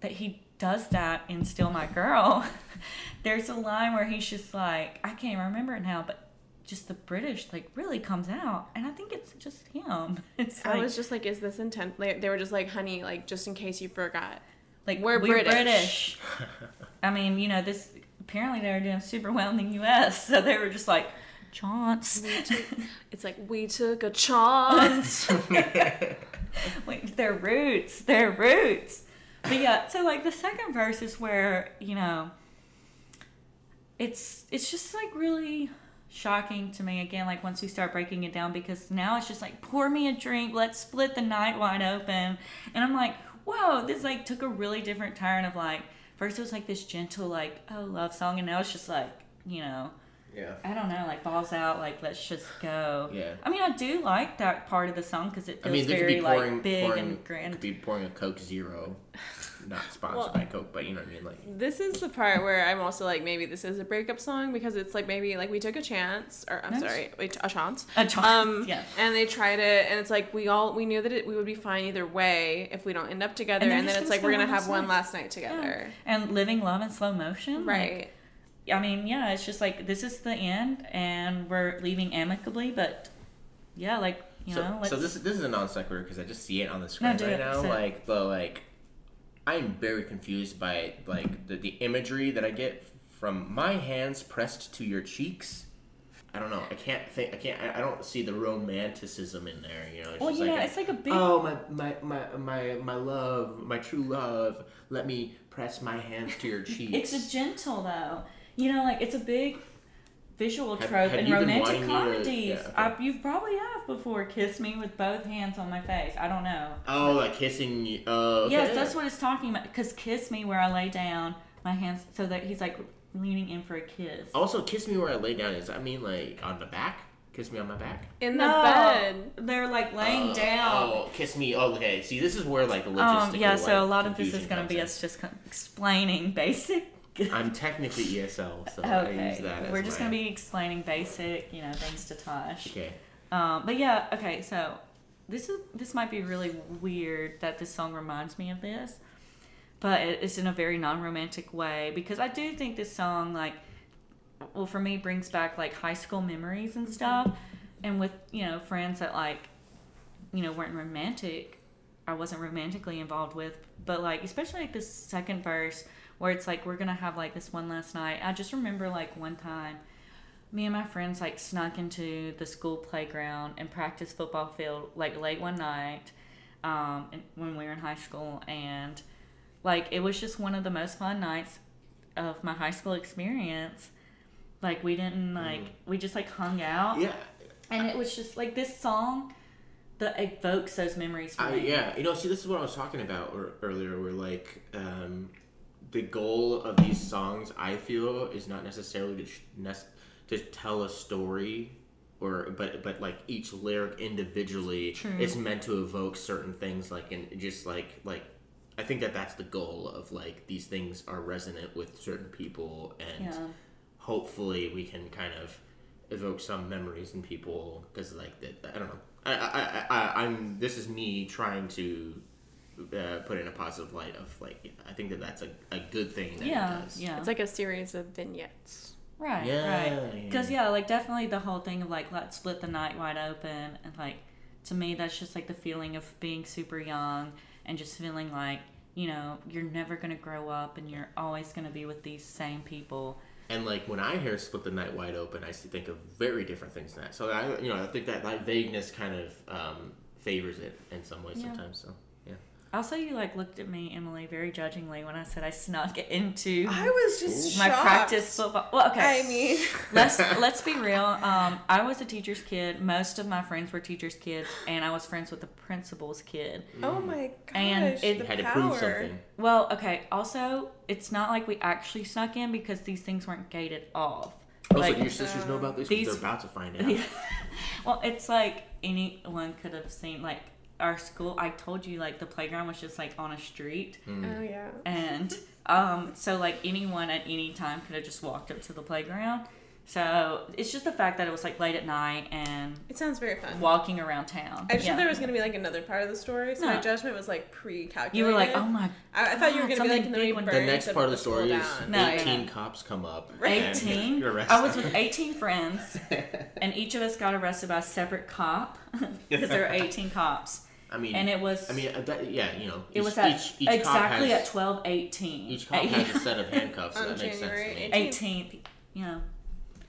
that he does that in "Still My Girl." There's a line where he's just like, I can't even remember it now, but just the British like really comes out, and I think it's just him. It's I was just like, is this intent? Like, they were just like, honey, like, just in case you forgot. Like we're British." I mean, you know, this apparently they were doing super well in the U.S., so they were just like, chance. It's like, we took a chance. Wait, their roots, their roots. But yeah, so like the second verse is where you know, it's it's just like really shocking to me again. Like once we start breaking it down, because now it's just like pour me a drink, let's split the night wide open, and I'm like, whoa, this like took a really different turn of like first it was like this gentle like oh love song, and now it's just like you know. Yeah. I don't know, like balls out, like let's just go. Yeah. I mean, I do like that part of the song because it I feels mean, very pouring, like big pouring, and grand. could be pouring a Coke Zero, not sponsored Well- by Coke, but you know what I mean. Like, this is the part where I'm also like, maybe this is a breakup song because it's like maybe like we took a chance, or I'm Nice. sorry, wait, a chance. A chance, Um, yeah. And they tried it, and it's like we all we knew that it, we would be fine either way if we don't end up together, And and, then it's like we're gonna have one one last last night together. and living love in slow motion. like, Right. I mean, yeah, it's just like this is the end, and we're leaving amicably, but yeah, like you so, know, let's, so this this is a non sequitur because I just see it on the screen do right it, now. Like the like, I'm very confused by like the, the imagery that I get from my hands pressed to your cheeks. I don't know. I can't think. I can't. I, I don't see the romanticism in there. You know. It's well, just yeah, like a- it's like a big. Oh my, my my my my love, my true love. Let me press my hands to your cheeks. It's a gentle though, you know, like it's a big visual trope have in romantic wanting to- comedies. yeah, okay. You've probably have before. Kiss me with both hands on my face. I don't know. oh, like kissing you. Oh, okay. Yes, that's what it's talking about. Because kiss me where I lay down, my hands, so that he's like leaning in for a kiss. Also, kiss me where I lay down. Does that mean like on the back? Kiss me on my back. In the no, bed. they're like laying Oh, down. Oh, kiss me. Oh, okay. See, this is where like the logistical. Um, yeah, so like, a lot of this is going to be us just explaining basic. I'm technically ESL, so I use that. As we're just my... going to be explaining basic, you know, things to Tash. Okay. Um, but yeah, okay, so this is this might be really weird that this song reminds me of this, but it's in a very non-romantic way because I do think this song like, well, for me brings back like high school memories and stuff, and with you know friends that like, you know, weren't romantic. I wasn't romantically involved with, but like especially like this second verse where it's like we're gonna have like this one last night. I just remember like one time me and my friends like snuck into the school playground and practiced football field like late one night um, when we were in high school and like it was just one of the most fun nights of my high school experience like we didn't like we just like hung out Yeah, and it was just like this song that evokes those memories for I, me yeah. You know, see, this is what I was talking about ear- earlier. Where like um, the goal of these songs, I feel, is not necessarily to, nec- to tell a story. Or, but but like each lyric individually, True. it's meant to evoke certain things. Like and just like like, I think that that's the goal of like these things are resonant with certain people, and yeah hopefully we can kind of evoke some memories in people because like that I don't know I, I, I I'm this is me trying to uh, put in a positive light of like I think that that's a, a good thing that yeah it does yeah It's like a series of vignettes. Right, Yeah, right. Because yeah, like definitely the whole thing of like let's split the night wide open, and like to me that's just like the feeling of being super young and just feeling like you know you're never gonna grow up and you're always gonna be with these same people. and like when I hear split the night wide open I think of very different things than that so I you know I think that that vagueness kind of um, favors it in some ways Yeah. sometimes so yeah Also, you like looked at me, Emily, very judgingly when I said I snuck into I was just my shocked. practice football. Well, okay. I mean, let's let's be real. Um, I was a teacher's kid. Most of my friends were teachers' kids, and I was friends with the principal's kid. oh my gosh, And it- the you had to prove something Well, okay. Also, it's not like we actually snuck in because these things weren't gated off. Oh, Like- do your sisters know about this 'Cause These- they're about to find out well, it's like anyone could have seen. Like our school, I told you, like the playground was just like on a street, Mm. Oh yeah. and um, so like anyone at any time could have just walked up to the playground. So it's just the fact that it was like late at night and It sounds very fun. walking around town. I just Yeah. thought there was gonna be like another part of the story, so my No. judgment was like pre-calculated. You were like, oh my I, I thought you were gonna be like, something and then big we the next part of the story is down. No, 18 yeah. cops come up Right. and 18 arrested. i was with 18 friends and each of us got arrested by a separate cop because there were 18 cops I mean, and it was I mean, that, yeah, you know, it each, was at each, each exactly cop at has, 12 18 each cop has a set of handcuffs, so On that makes sense to January me. 18th. 18th you know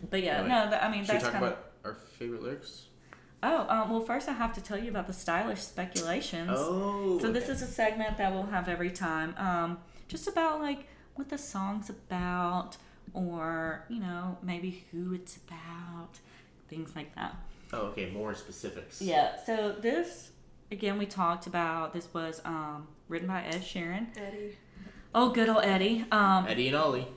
but yeah Right. no that, i mean Should we that's talk kind of about our favorite lyrics? oh um, well first i have to tell you about the stylish speculations Oh, so this okay. is a segment that we'll have every time um, just about like what the song's about or you know maybe who it's about things like that oh, okay, more specifics. Yeah. So this again we talked about. This was um, written by Ed Sheeran. Eddie. Oh, good old Eddie. Um, Eddie and Ollie,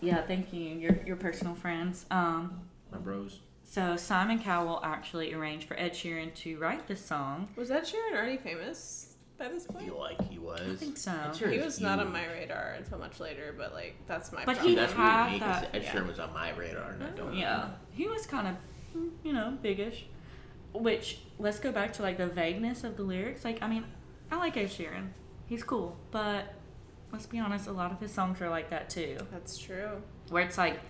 yeah. Thank you. Your your personal friends. Um, my bros. so Simon Cowell actually arranged for Ed Sheeran to write this song. Was that Sheeran already famous by this point? I point? feel like he was. I think so. Ed He is was not on my radar until much later, but like that's my. But See, he problem. that's had weird to me 'cause that- Ed yeah. Sheeran was on my radar, and I don't. Yeah. He was kind of, you know, biggish. Which let's go back to like the vagueness of the lyrics. Like, I mean, I like Ed Sheeran. He's cool, but let's be honest, a lot of his songs are like that too. That's true. where it's like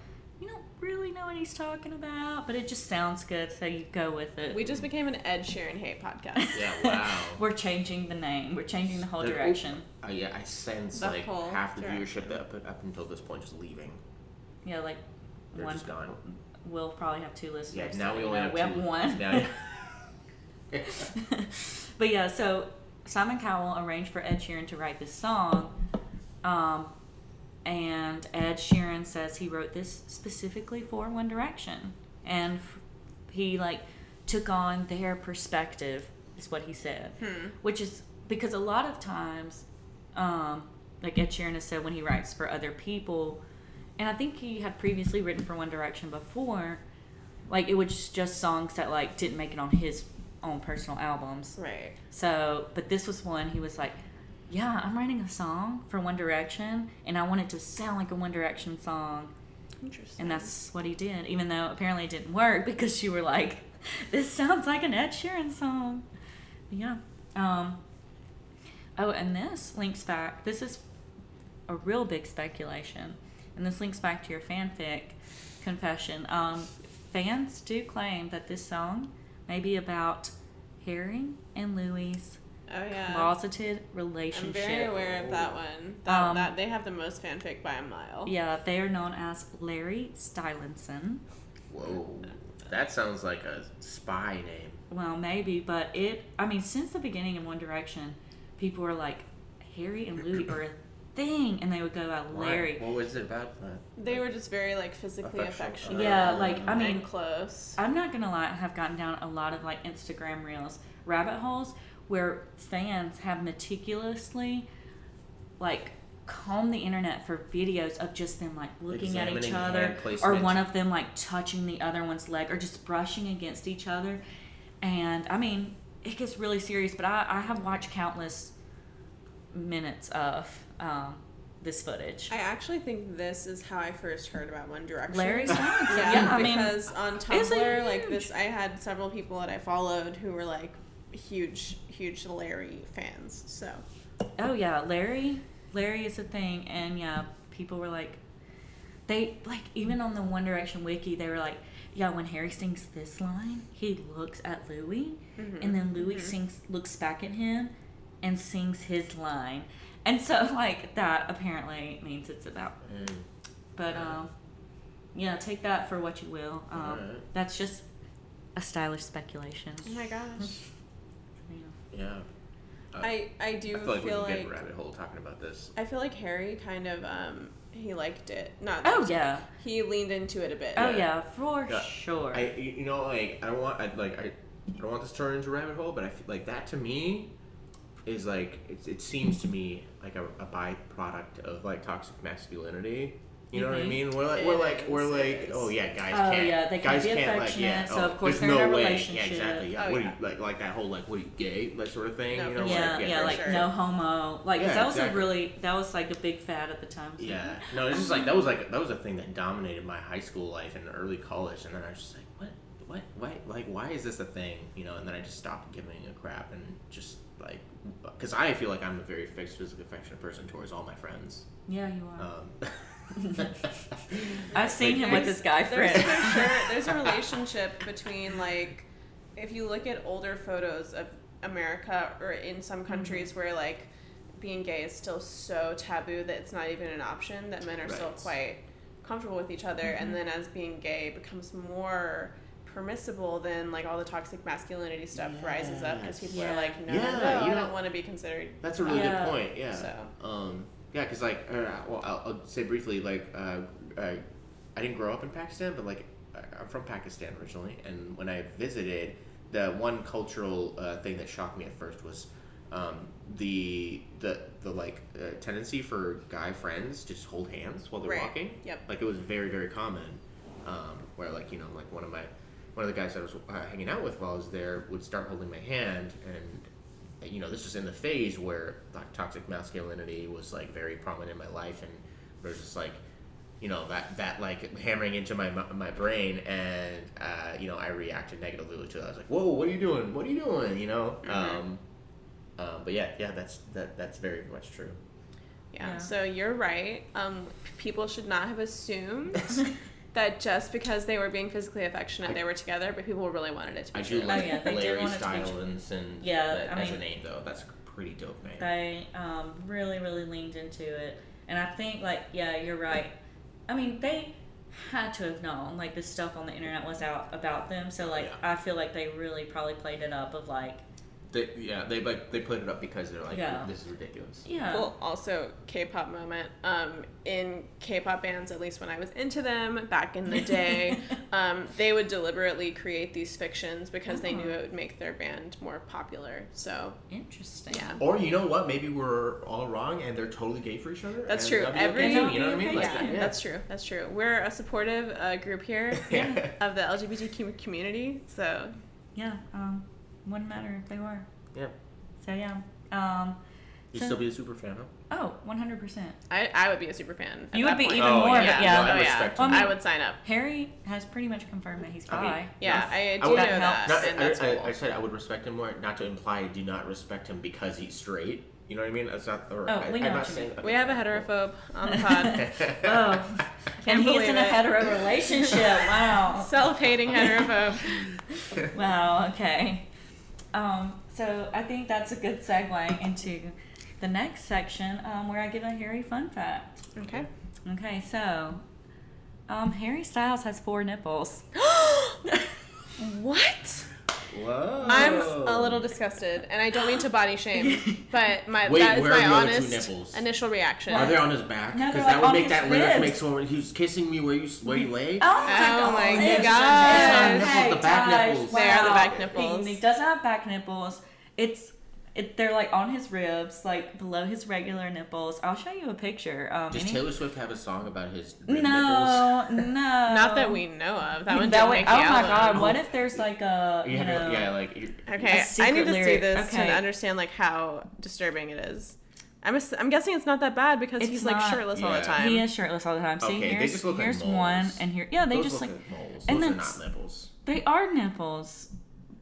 you don't really know what he's talking about, but it just sounds good, so you go with it. We just became an Ed Sheeran hate podcast. Yeah. Wow. We're changing the name. We're changing the whole The- direction. Uh, yeah, I sense The like whole half the direction. viewership that up up until this point just leaving. Yeah, like They're one. just gone. We'll probably have two listeners. Yeah. Now we only have we two. have one. Now, but yeah, so Simon Cowell arranged for Ed Sheeran to write this song. Um, and Ed Sheeran says he wrote this specifically for One Direction. And f- he, like, took on their perspective, is what he said. Hmm. Which is because a lot of times, um, like Ed Sheeran has said when he writes for other people, and I think he had previously written for One Direction before, like, it was just songs that, like, didn't make it on his own personal albums. Right. So, but this was one he was like, "Yeah, I'm writing a song for One Direction, and I want it to sound like a One Direction song." Interesting. And that's what he did, even though apparently it didn't work because you were like, "This sounds like an Ed Sheeran song." Yeah. Um, oh, and this links back. This is a real big speculation, and this links back to your fanfic confession. Um, fans do claim that this song may be about Harry and Louis' Oh yeah. closeted relationship. I'm very aware of that one. That, Um, that they have the most fanfic by a mile. Yeah, they are known as Larry Stylinson. Whoa. That sounds like a spy name. Well, maybe, but it. I mean, since the beginning of One Direction, people are like, Harry and Louis are a thing, and they would go out Why? Larry. What was it about that? They were just very like physically Affectionate. affectionate. Yeah, like I and mean, close. I'm not gonna lie, I have gotten down a lot of like Instagram reels, rabbit holes where fans have meticulously like combed the internet for videos of just them like looking at each other or one of them like touching the other one's leg or just brushing against each other. And I mean, it gets really serious, but I, I have watched countless minutes of um, this footage. I actually think this is how I first heard about One Direction. Larry Stylinson, Yeah, yeah, I mean, because on Tumblr, like this, I had several people that I followed who were like huge, huge Larry fans. So Oh yeah, Larry. Larry is a thing, and yeah, people were like, they like even on the One Direction wiki, they were like, yeah, when Harry sings this line, he looks at Louis, and then Louis sings looks back at him, and sings his line, and so like that apparently means it's about. Mm. But um, yeah, take that for what you will. Um, Alright. that's just a stylish speculation. oh my gosh, Yeah. Yeah. Uh, I I do I feel like we feel can like, get a rabbit hole talking about this. I feel like Harry kind of um he liked it. Not Oh that- yeah. he leaned into it a bit. Oh Yeah. yeah, for Yeah. sure. I you you know like I don't want I like I, I don't want this to turn into a rabbit hole, but I feel like that to me is like it, it seems to me like a, a byproduct of like toxic masculinity. You know what I Mhm. mean? We're like we're like we're like oh yeah guys Oh, can't yeah, they can't guys be can't like yeah affectionate, so oh, of course there's they're in no a way yeah exactly yeah Oh, what yeah. Are you, like like that whole like what are you gay that sort of thing No, you know yeah, like, yeah, for like sure. no homo. like Yeah, that was exactly. a really that was like a big fad at the time. so- Yeah, no, it's just like that was like that was a thing that dominated my high school life and early college, and then I was just like, what, what, why, like, why is this a thing? You know, and then I just stopped giving a crap and just like, because I feel like I'm a very fixed, physically affectionate person towards all my friends. Yeah, you are. Um, I've seen him with There's- his guy There's for sure there's a relationship between like if you look at older photos of America or in some Mm-hmm. countries where like being gay is still so taboo that it's not even an option that men are still quite comfortable with each other Mm-hmm. and then as being gay becomes more permissible then like all the toxic masculinity stuff rises up because people Yeah. are like no Yeah, no, no you I don't want to be considered That's a really Yeah. good point. Yeah. So. Um, yeah, because like, uh, well, I'll, I'll say briefly, like, uh, uh, I didn't grow up in Pakistan, but like, I- I'm from Pakistan originally, and when I visited, the one cultural uh, thing that shocked me at first was um, the the the like uh, tendency for guy friends to just hold hands while they're Right. walking. Yep. Like it was very very common, um, where like you know like one of my one of the guys that I was uh, hanging out with while I was there would start holding my hand and you know, this was in the phase where like toxic masculinity was like very prominent in my life, and there's just like, you know, that that like hammering into my my brain, and uh, you know, I reacted negatively to it. I was like, "Whoa, what are you doing? What are you doing?" You know. Um, um, but yeah, yeah, that's that that's very much true. Yeah, Yeah. so you're right. Um, people should not have assumed that just because they were being physically affectionate, they were together, but people really wanted it to be I do true. like Oh, yeah, they Larry want it to. Stylinson. Yeah, that- I as a name though, that's a pretty dope name. They um, really, really leaned into it, and I think like yeah, you're right. I mean, they had to have known like this stuff on the internet was out about them, so like Yeah. I feel like they really probably played it up of like They, yeah, they like they put it up because they're like, Yeah. this is ridiculous. yeah. Well, also K-pop moment. Um, in K-pop bands, at least when I was into them back in the day, um, they would deliberately create these fictions because they knew Oh. it would make their band more popular. So Interesting. yeah, Or you know what? Maybe we're all wrong and they're totally gay for each other. that's true. that'd Every okay you know what I mean? Okay, Like, yeah, that's true. That's true. We're a supportive uh, group here Yeah. of the LGBTQ community. So Yeah. Um, wouldn't matter if they were. Yeah. So yeah. Um, You So- still be a super fan, huh? Oh, 100%. I, I would be a super fan. You would be point. even Oh, more, yeah. but yeah. No, I oh, respect yeah. him. I would sign up. Harry has pretty much confirmed that he's I mean, bi. Yeah, I do I would- know That that, helps. and Not, that's I, I, cool. I said I would respect him more, not to imply I do not respect him because he's straight. You know what I mean? That's not. Or, Oh, I, we know I'm what not saying. mean. we have a heterophobe on the pod. Oh. and he's believe in a hetero relationship. Wow. Self-hating heterophobe. Wow, okay. Um, so I think that's a good segue into the next section um, where I give a Harry fun fact. Okay. Okay, so um, Harry Styles has four nipples. what? Whoa. I'm a little disgusted, and I don't mean to body shame, but my Wait, that is where are my the other two honest initial reaction. Are they on his back? No, Because they're, that like, would on make his that lyric ribs. make so he was kissing me where you where you lay. Oh, oh my Oh my It's- gosh. it's- Nipples, the back gosh, nipples. They are the back nipples. He, he doesn't have back nipples. It's it, they're like on his ribs, like below his regular nipples. I'll show you a picture. Um, Does any- Taylor Swift have a song about his rib nipples? no, no. Not that we know of. That one That didn't would- make oh the my album. god! What if there's like a you, You know? to, yeah, like you- Okay, A I secret need to see this Okay. to understand like how disturbing it is. I'm, ass- I'm guessing it's not that bad because It's he's like not. shirtless all the time. He is shirtless all the time. See, Okay, they here's, just look like here's moles. one, and here, yeah, they those just look like like moles. and Those are not nipples. they are nipples.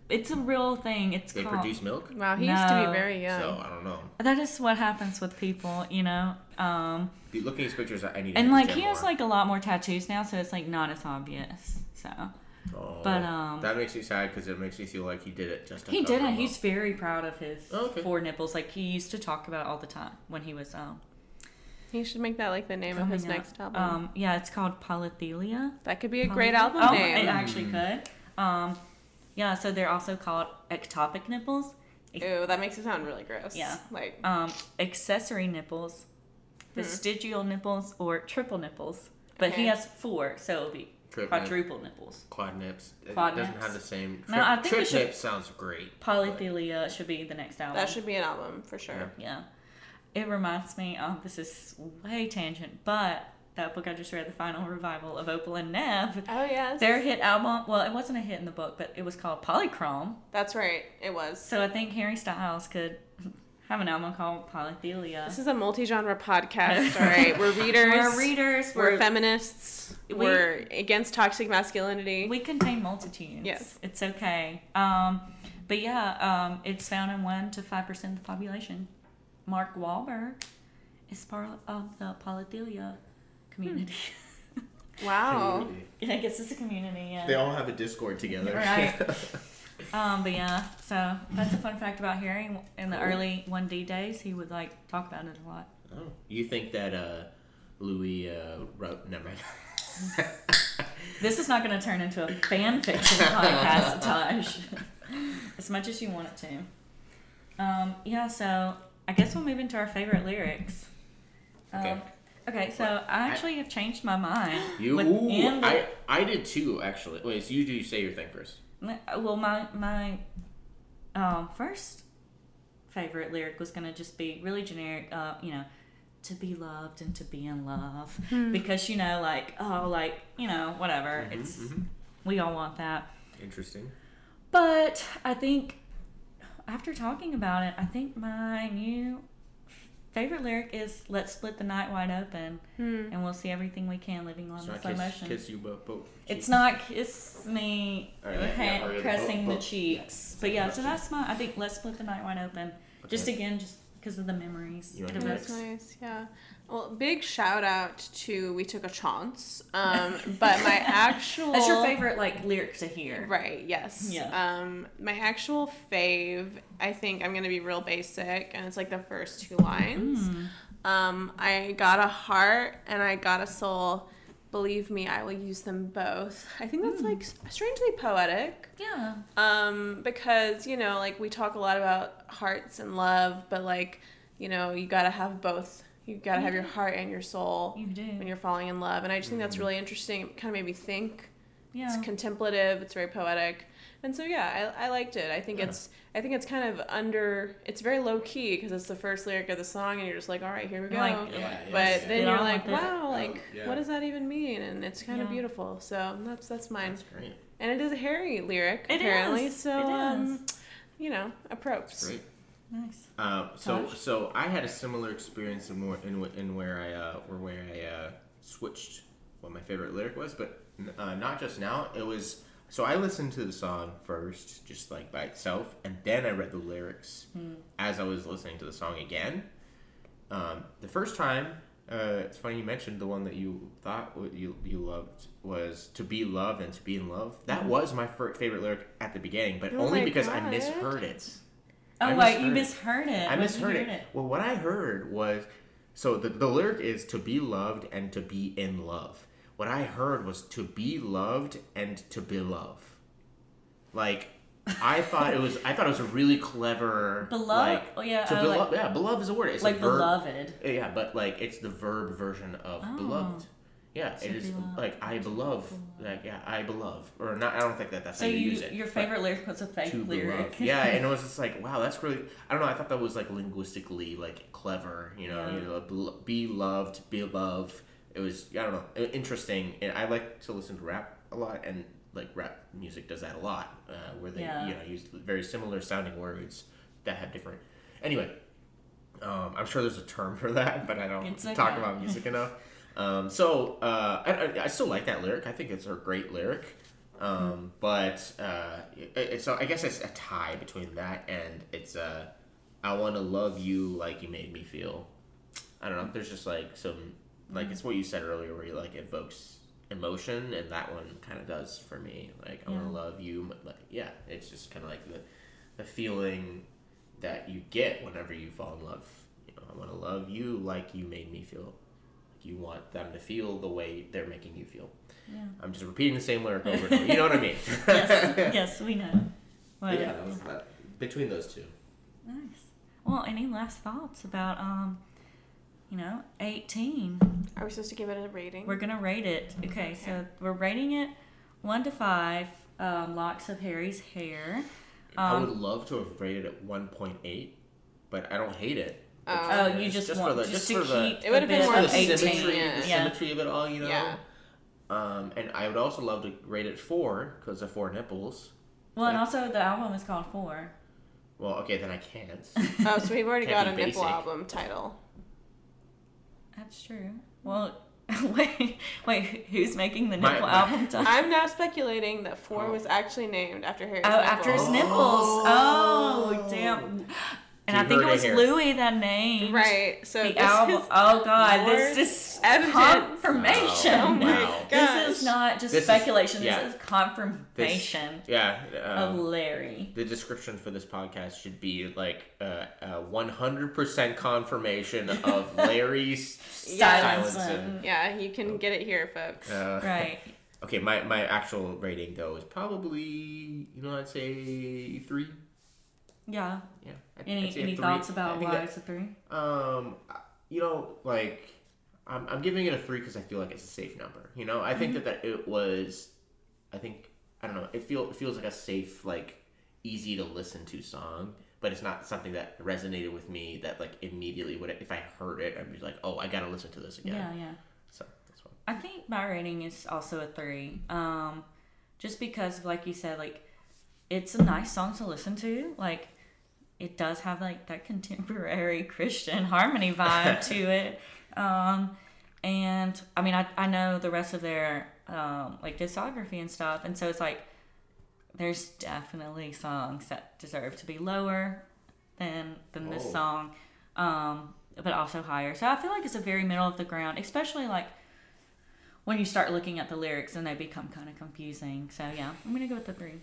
It's a real thing. It's They called. produce milk, Wow, he used to be very young. so I don't know. That is what happens with people, you know. Um, Dude, Looking at these pictures, I need. and hit like he has more. like a lot more tattoos now, so it's like not as obvious. So Oh, but, um, that makes me sad because it makes me feel like he did it just. To he didn't. him He's very proud of his Oh, okay. four nipples. Like he used to talk about it all the time when he was um. He should make that like the name of his up. next album. Um, yeah, it's called Polythelia. that could be a great album oh, name. It actually could. Um, yeah, so they're also called ectopic nipples, Ew, that makes it sound really gross. Yeah. Like, um, accessory nipples, vestigial nipples, or triple nipples. But he has four, so it'll be Trip quadruple nipples. Quad nips. It Quad doesn't nips. have the same. Trip, No, I think we trip should- nips sounds great. Polythelia should be the next album. that should be an album for sure. Yeah. It reminds me, um, this is way tangent, but that book I just read, The Final Revival of Opal and Nev, Oh, yes. their hit album, well, it wasn't a hit in the book, but it was called Polychrome. That's right. It was. So I think Harry Styles could have an album called Polythelia. This is a multi-genre podcast, all right? We're readers. We're readers. We're, We're, feminists. We- we're against toxic masculinity. we contain multitudes. Yes. It's okay. Um, but yeah, um, it's found in 1% to 5% of the population. Mark Wahlberg is part of the Polythelia community. wow. yeah, I guess it's a community. Yeah. They all have a Discord together. Right. Um, but yeah, so that's a fun fact about Harry. In the Cool. early 1D days, he would like talk about it a lot. oh, you think that uh, Louis uh, wrote? Never mind. This is not going to turn into a fan fiction podcast, Tash. as much as you want it to. Um, yeah, so I guess we'll move into our favorite lyrics. Um, Okay. okay, so I actually have changed my mind. You, within ooh, the- I, I did too, actually. Wait, so you do say your thing first. Well, my my um, first favorite lyric was gonna just be really generic. Uh, you know, to be loved and to be in love, because you know, like oh, like you know, whatever. Mhm, It's mhm. we all want that. Interesting. But I think after talking about it, I think my new favorite lyric is "Let's split the night wide open, Hmm. and we'll see everything we can living on It's in not slow kiss, motion." kiss you both. both It's not kiss me Or, yeah, hand yeah, or the pressing both- the both. cheeks. But yeah, so that's my. I think let's split the night wide open. Just again, just because of the memories. You it like That's nice, yeah. Well, big shout out to We Took a Chance. Um, but my actual That's your favorite like lyric to hear. Right, yes. Yeah. Um, my actual fave, I think I'm gonna be real basic, and it's like the first two lines. Mm. Um, I got a heart and I got a soul. Believe me, I will use them both. I think that's like strangely poetic. Yeah. Um, because, you know, like we talk a lot about hearts and love, but like, you know, you gotta have both. You gotta have your heart and your soul You do. when you're falling in love. And I just think that's really interesting. It kind of made me think. Yeah. It's contemplative, it's very poetic. And so yeah, I, I liked it. I think Yeah. it's I think it's kind of under it's very low key because it's the first lyric of the song and you're just like, all right, here we go. Like, Yeah, but yes. then Get you're like, wow, like yeah. what does that even mean? And it's kind of beautiful. So that's that's mine. That's great. And it is a Harry lyric It apparently. is. So It um, you know, appropriate. Nice. Um, so Tash? so I had a similar experience in where in, in where I uh, where where I uh, switched what my favorite lyric was, but uh, not just now. It was so I listened to the song first, just like by itself, and then I read the lyrics as I was listening to the song again. Um, the first time, uh, it's funny you mentioned the one that you thought you you loved was "To Be Loved" and "To Be in Love." That was my fir- favorite lyric at the beginning, but Oh only because I misheard it. Oh I wait, you misheard misheard it. I did misheard it. Well, what I heard was so the, the lyric is to be loved and to be in love. What I heard was to be loved and to be love. Like I thought it was I thought it was a really clever Beloved- like oh, yeah, to oh, I belo- like- yeah beloved is a word it's Like a verb beloved. yeah but like it's the verb version of Oh. beloved yeah it is like I belove like yeah I belove or not I don't think that that's So how you, you, use it your favorite lyric was a fake lyric. Yeah, and it was just like, wow, that's really. I don't know. I thought that was like linguistically like clever. You know, Yeah. you know, be loved, be love. It was I don't know, interesting. And I like to listen to rap a lot, and like rap music does that a lot, uh, where they Yeah. you know use very similar sounding words that have different. Anyway, um, I'm sure there's a term for that, but I don't It's talk about music enough. Um, so uh, I, I, still like that lyric. I think it's a great lyric. Um, but uh, it, it's I guess it's a tie between that and it's uh, I want to love you like you made me feel. I don't know. There's just like some like it's what you said earlier where you like evokes emotion and that one kind of does for me. Like I want to love you. But like, yeah, it's just kind of like the the feeling that you get whenever you fall in love. You know, I want to love you like you made me feel. Like you want them to feel the way they're making you feel. Yeah. I'm just repeating the same lyric over and over. You know what I mean? yes, yes, we know. But Well, yeah, that was that, between those two. Nice. Well, any last thoughts about um, you know, eighteen? Are we supposed to give it a rating? We're gonna rate it. Okay, so we're rating it one to five. Um, locks of Harry's hair. I Um, would love to have rated it 1.8, but I don't hate it. Oh. Oh, you just, for want the- just, for to the- keep It would've been more of the 18. symmetry, yeah. the symmetry of it all, you know. Yeah. Um, and I would also love to rate it four because of four nipples. Well, and also the album is called Four. Well, okay, then I can't. Oh, so we've already got Can't a be nipple album title. That's true. Well, wait, wait, who's making the nipple my- album? title? I'm now speculating that four Oh. was actually named after Harry's Oh, after his Oh. nipples. Oh, damn. And You I think it it was here. Louis that named Right. So the this album. is Oh God, this is evidence. confirmation. Oh Wow. This is not just This is- speculation. yeah. This is confirmation Yeah. of Um, Larry. the description for this podcast should be like uh, uh, 100% confirmation of Larry's Yeah. Stylinson. Yeah, you can get it here, folks. Uh, Right. Okay, my, my actual rating though is probably you know I'd say three. Yeah. Yeah. I'd, Any a any thoughts about why that- it's a three? Um, you know, like I'm, I'm giving it a three because I feel like it's a safe number. You know, I think that, that it was, I think I don't know. It feel it feels like a safe, like easy to listen to song, but it's not something that resonated with me. That like immediately would if I heard it, I'd be like, oh, I gotta listen to this again. Yeah, yeah. So that's why. I think my rating is also a three. Um, just because, like you said, like it's a nice song to listen to. Like it does have like that contemporary Christian harmony vibe to it. Um, and I mean, I, I know the rest of their um, like discography and stuff, and so it's like there's definitely songs that deserve to be lower than than this Oh. song, um, but also higher. So I feel like it's a very middle of the ground, especially like when you start looking at the lyrics and they become kind of confusing. So yeah, I'm gonna go with the three.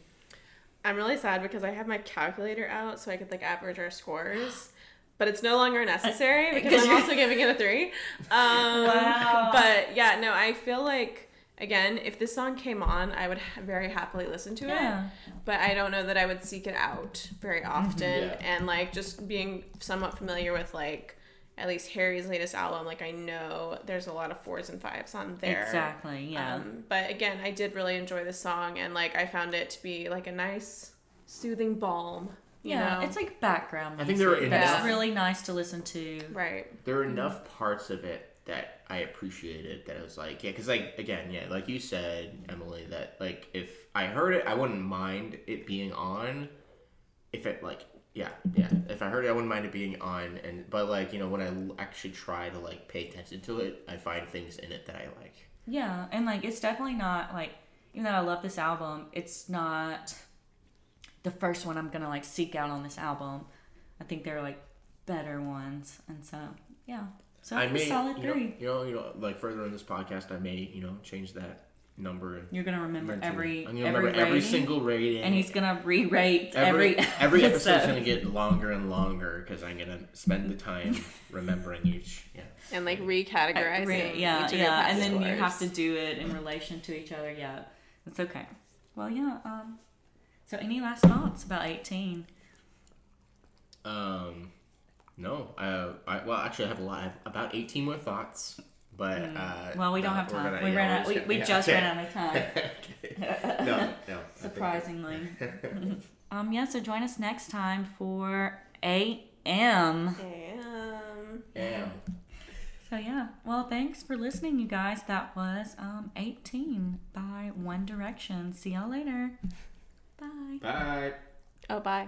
I'm really sad because I have my calculator out so I could like average our scores. But it's no longer necessary because I'm also giving it a three. Um, Wow. But yeah, no, I feel like again, if this song came on, I would very happily listen to Yeah. it. But I don't know that I would seek it out very often. Yeah. And like just being somewhat familiar with like at least Harry's latest album, like I know there's a lot of fours and fives on there. Exactly. Yeah. Um, but again, I did really enjoy the song, and like I found it to be like a nice, soothing balm. You yeah. know? It's like background. music. I think there were music that's enough- really nice to listen to. right. There are enough parts of it that I appreciated that I was like, yeah, because like again, yeah, like you said, Emily, that like if I heard it, I wouldn't mind it being on if it like yeah, yeah. If I heard it, I wouldn't mind it being on. And but like you know, when I actually try to like pay attention to it, I find things in it that I like. Yeah, and like it's definitely not like even though I love this album, it's not the first one I'm gonna like seek out on this album. I think there are like better ones, and so yeah. So I may, solid you know, three. you know, you know, like further in this podcast, I may, you know, change that number and You're gonna remember mention- every I'm gonna every remember every rating, single rating, and he's gonna re-rate every every every episode's gonna get longer and longer because I'm gonna spend the time remembering each. Yeah. And like recategorizing. Re- yeah, each of yeah, and then you have to do it in relation to each other. Yeah, it's okay. Well, yeah. Um. So, any last thoughts about 18? Um, no, I, I well actually I have a lot. I have about 18 more thoughts, but uh, Mm. Well, we don't no, have time. gonna- we yeah, ran we're out. We, gonna- we yeah, just okay. ran out of time. No, no. Surprisingly. um. Yeah. So join us next time for AM. Damn. Yeah. So yeah. Well, thanks for listening, you guys. That was um 18 by One Direction. See y'all later. Bye. Bye. Oh, bye.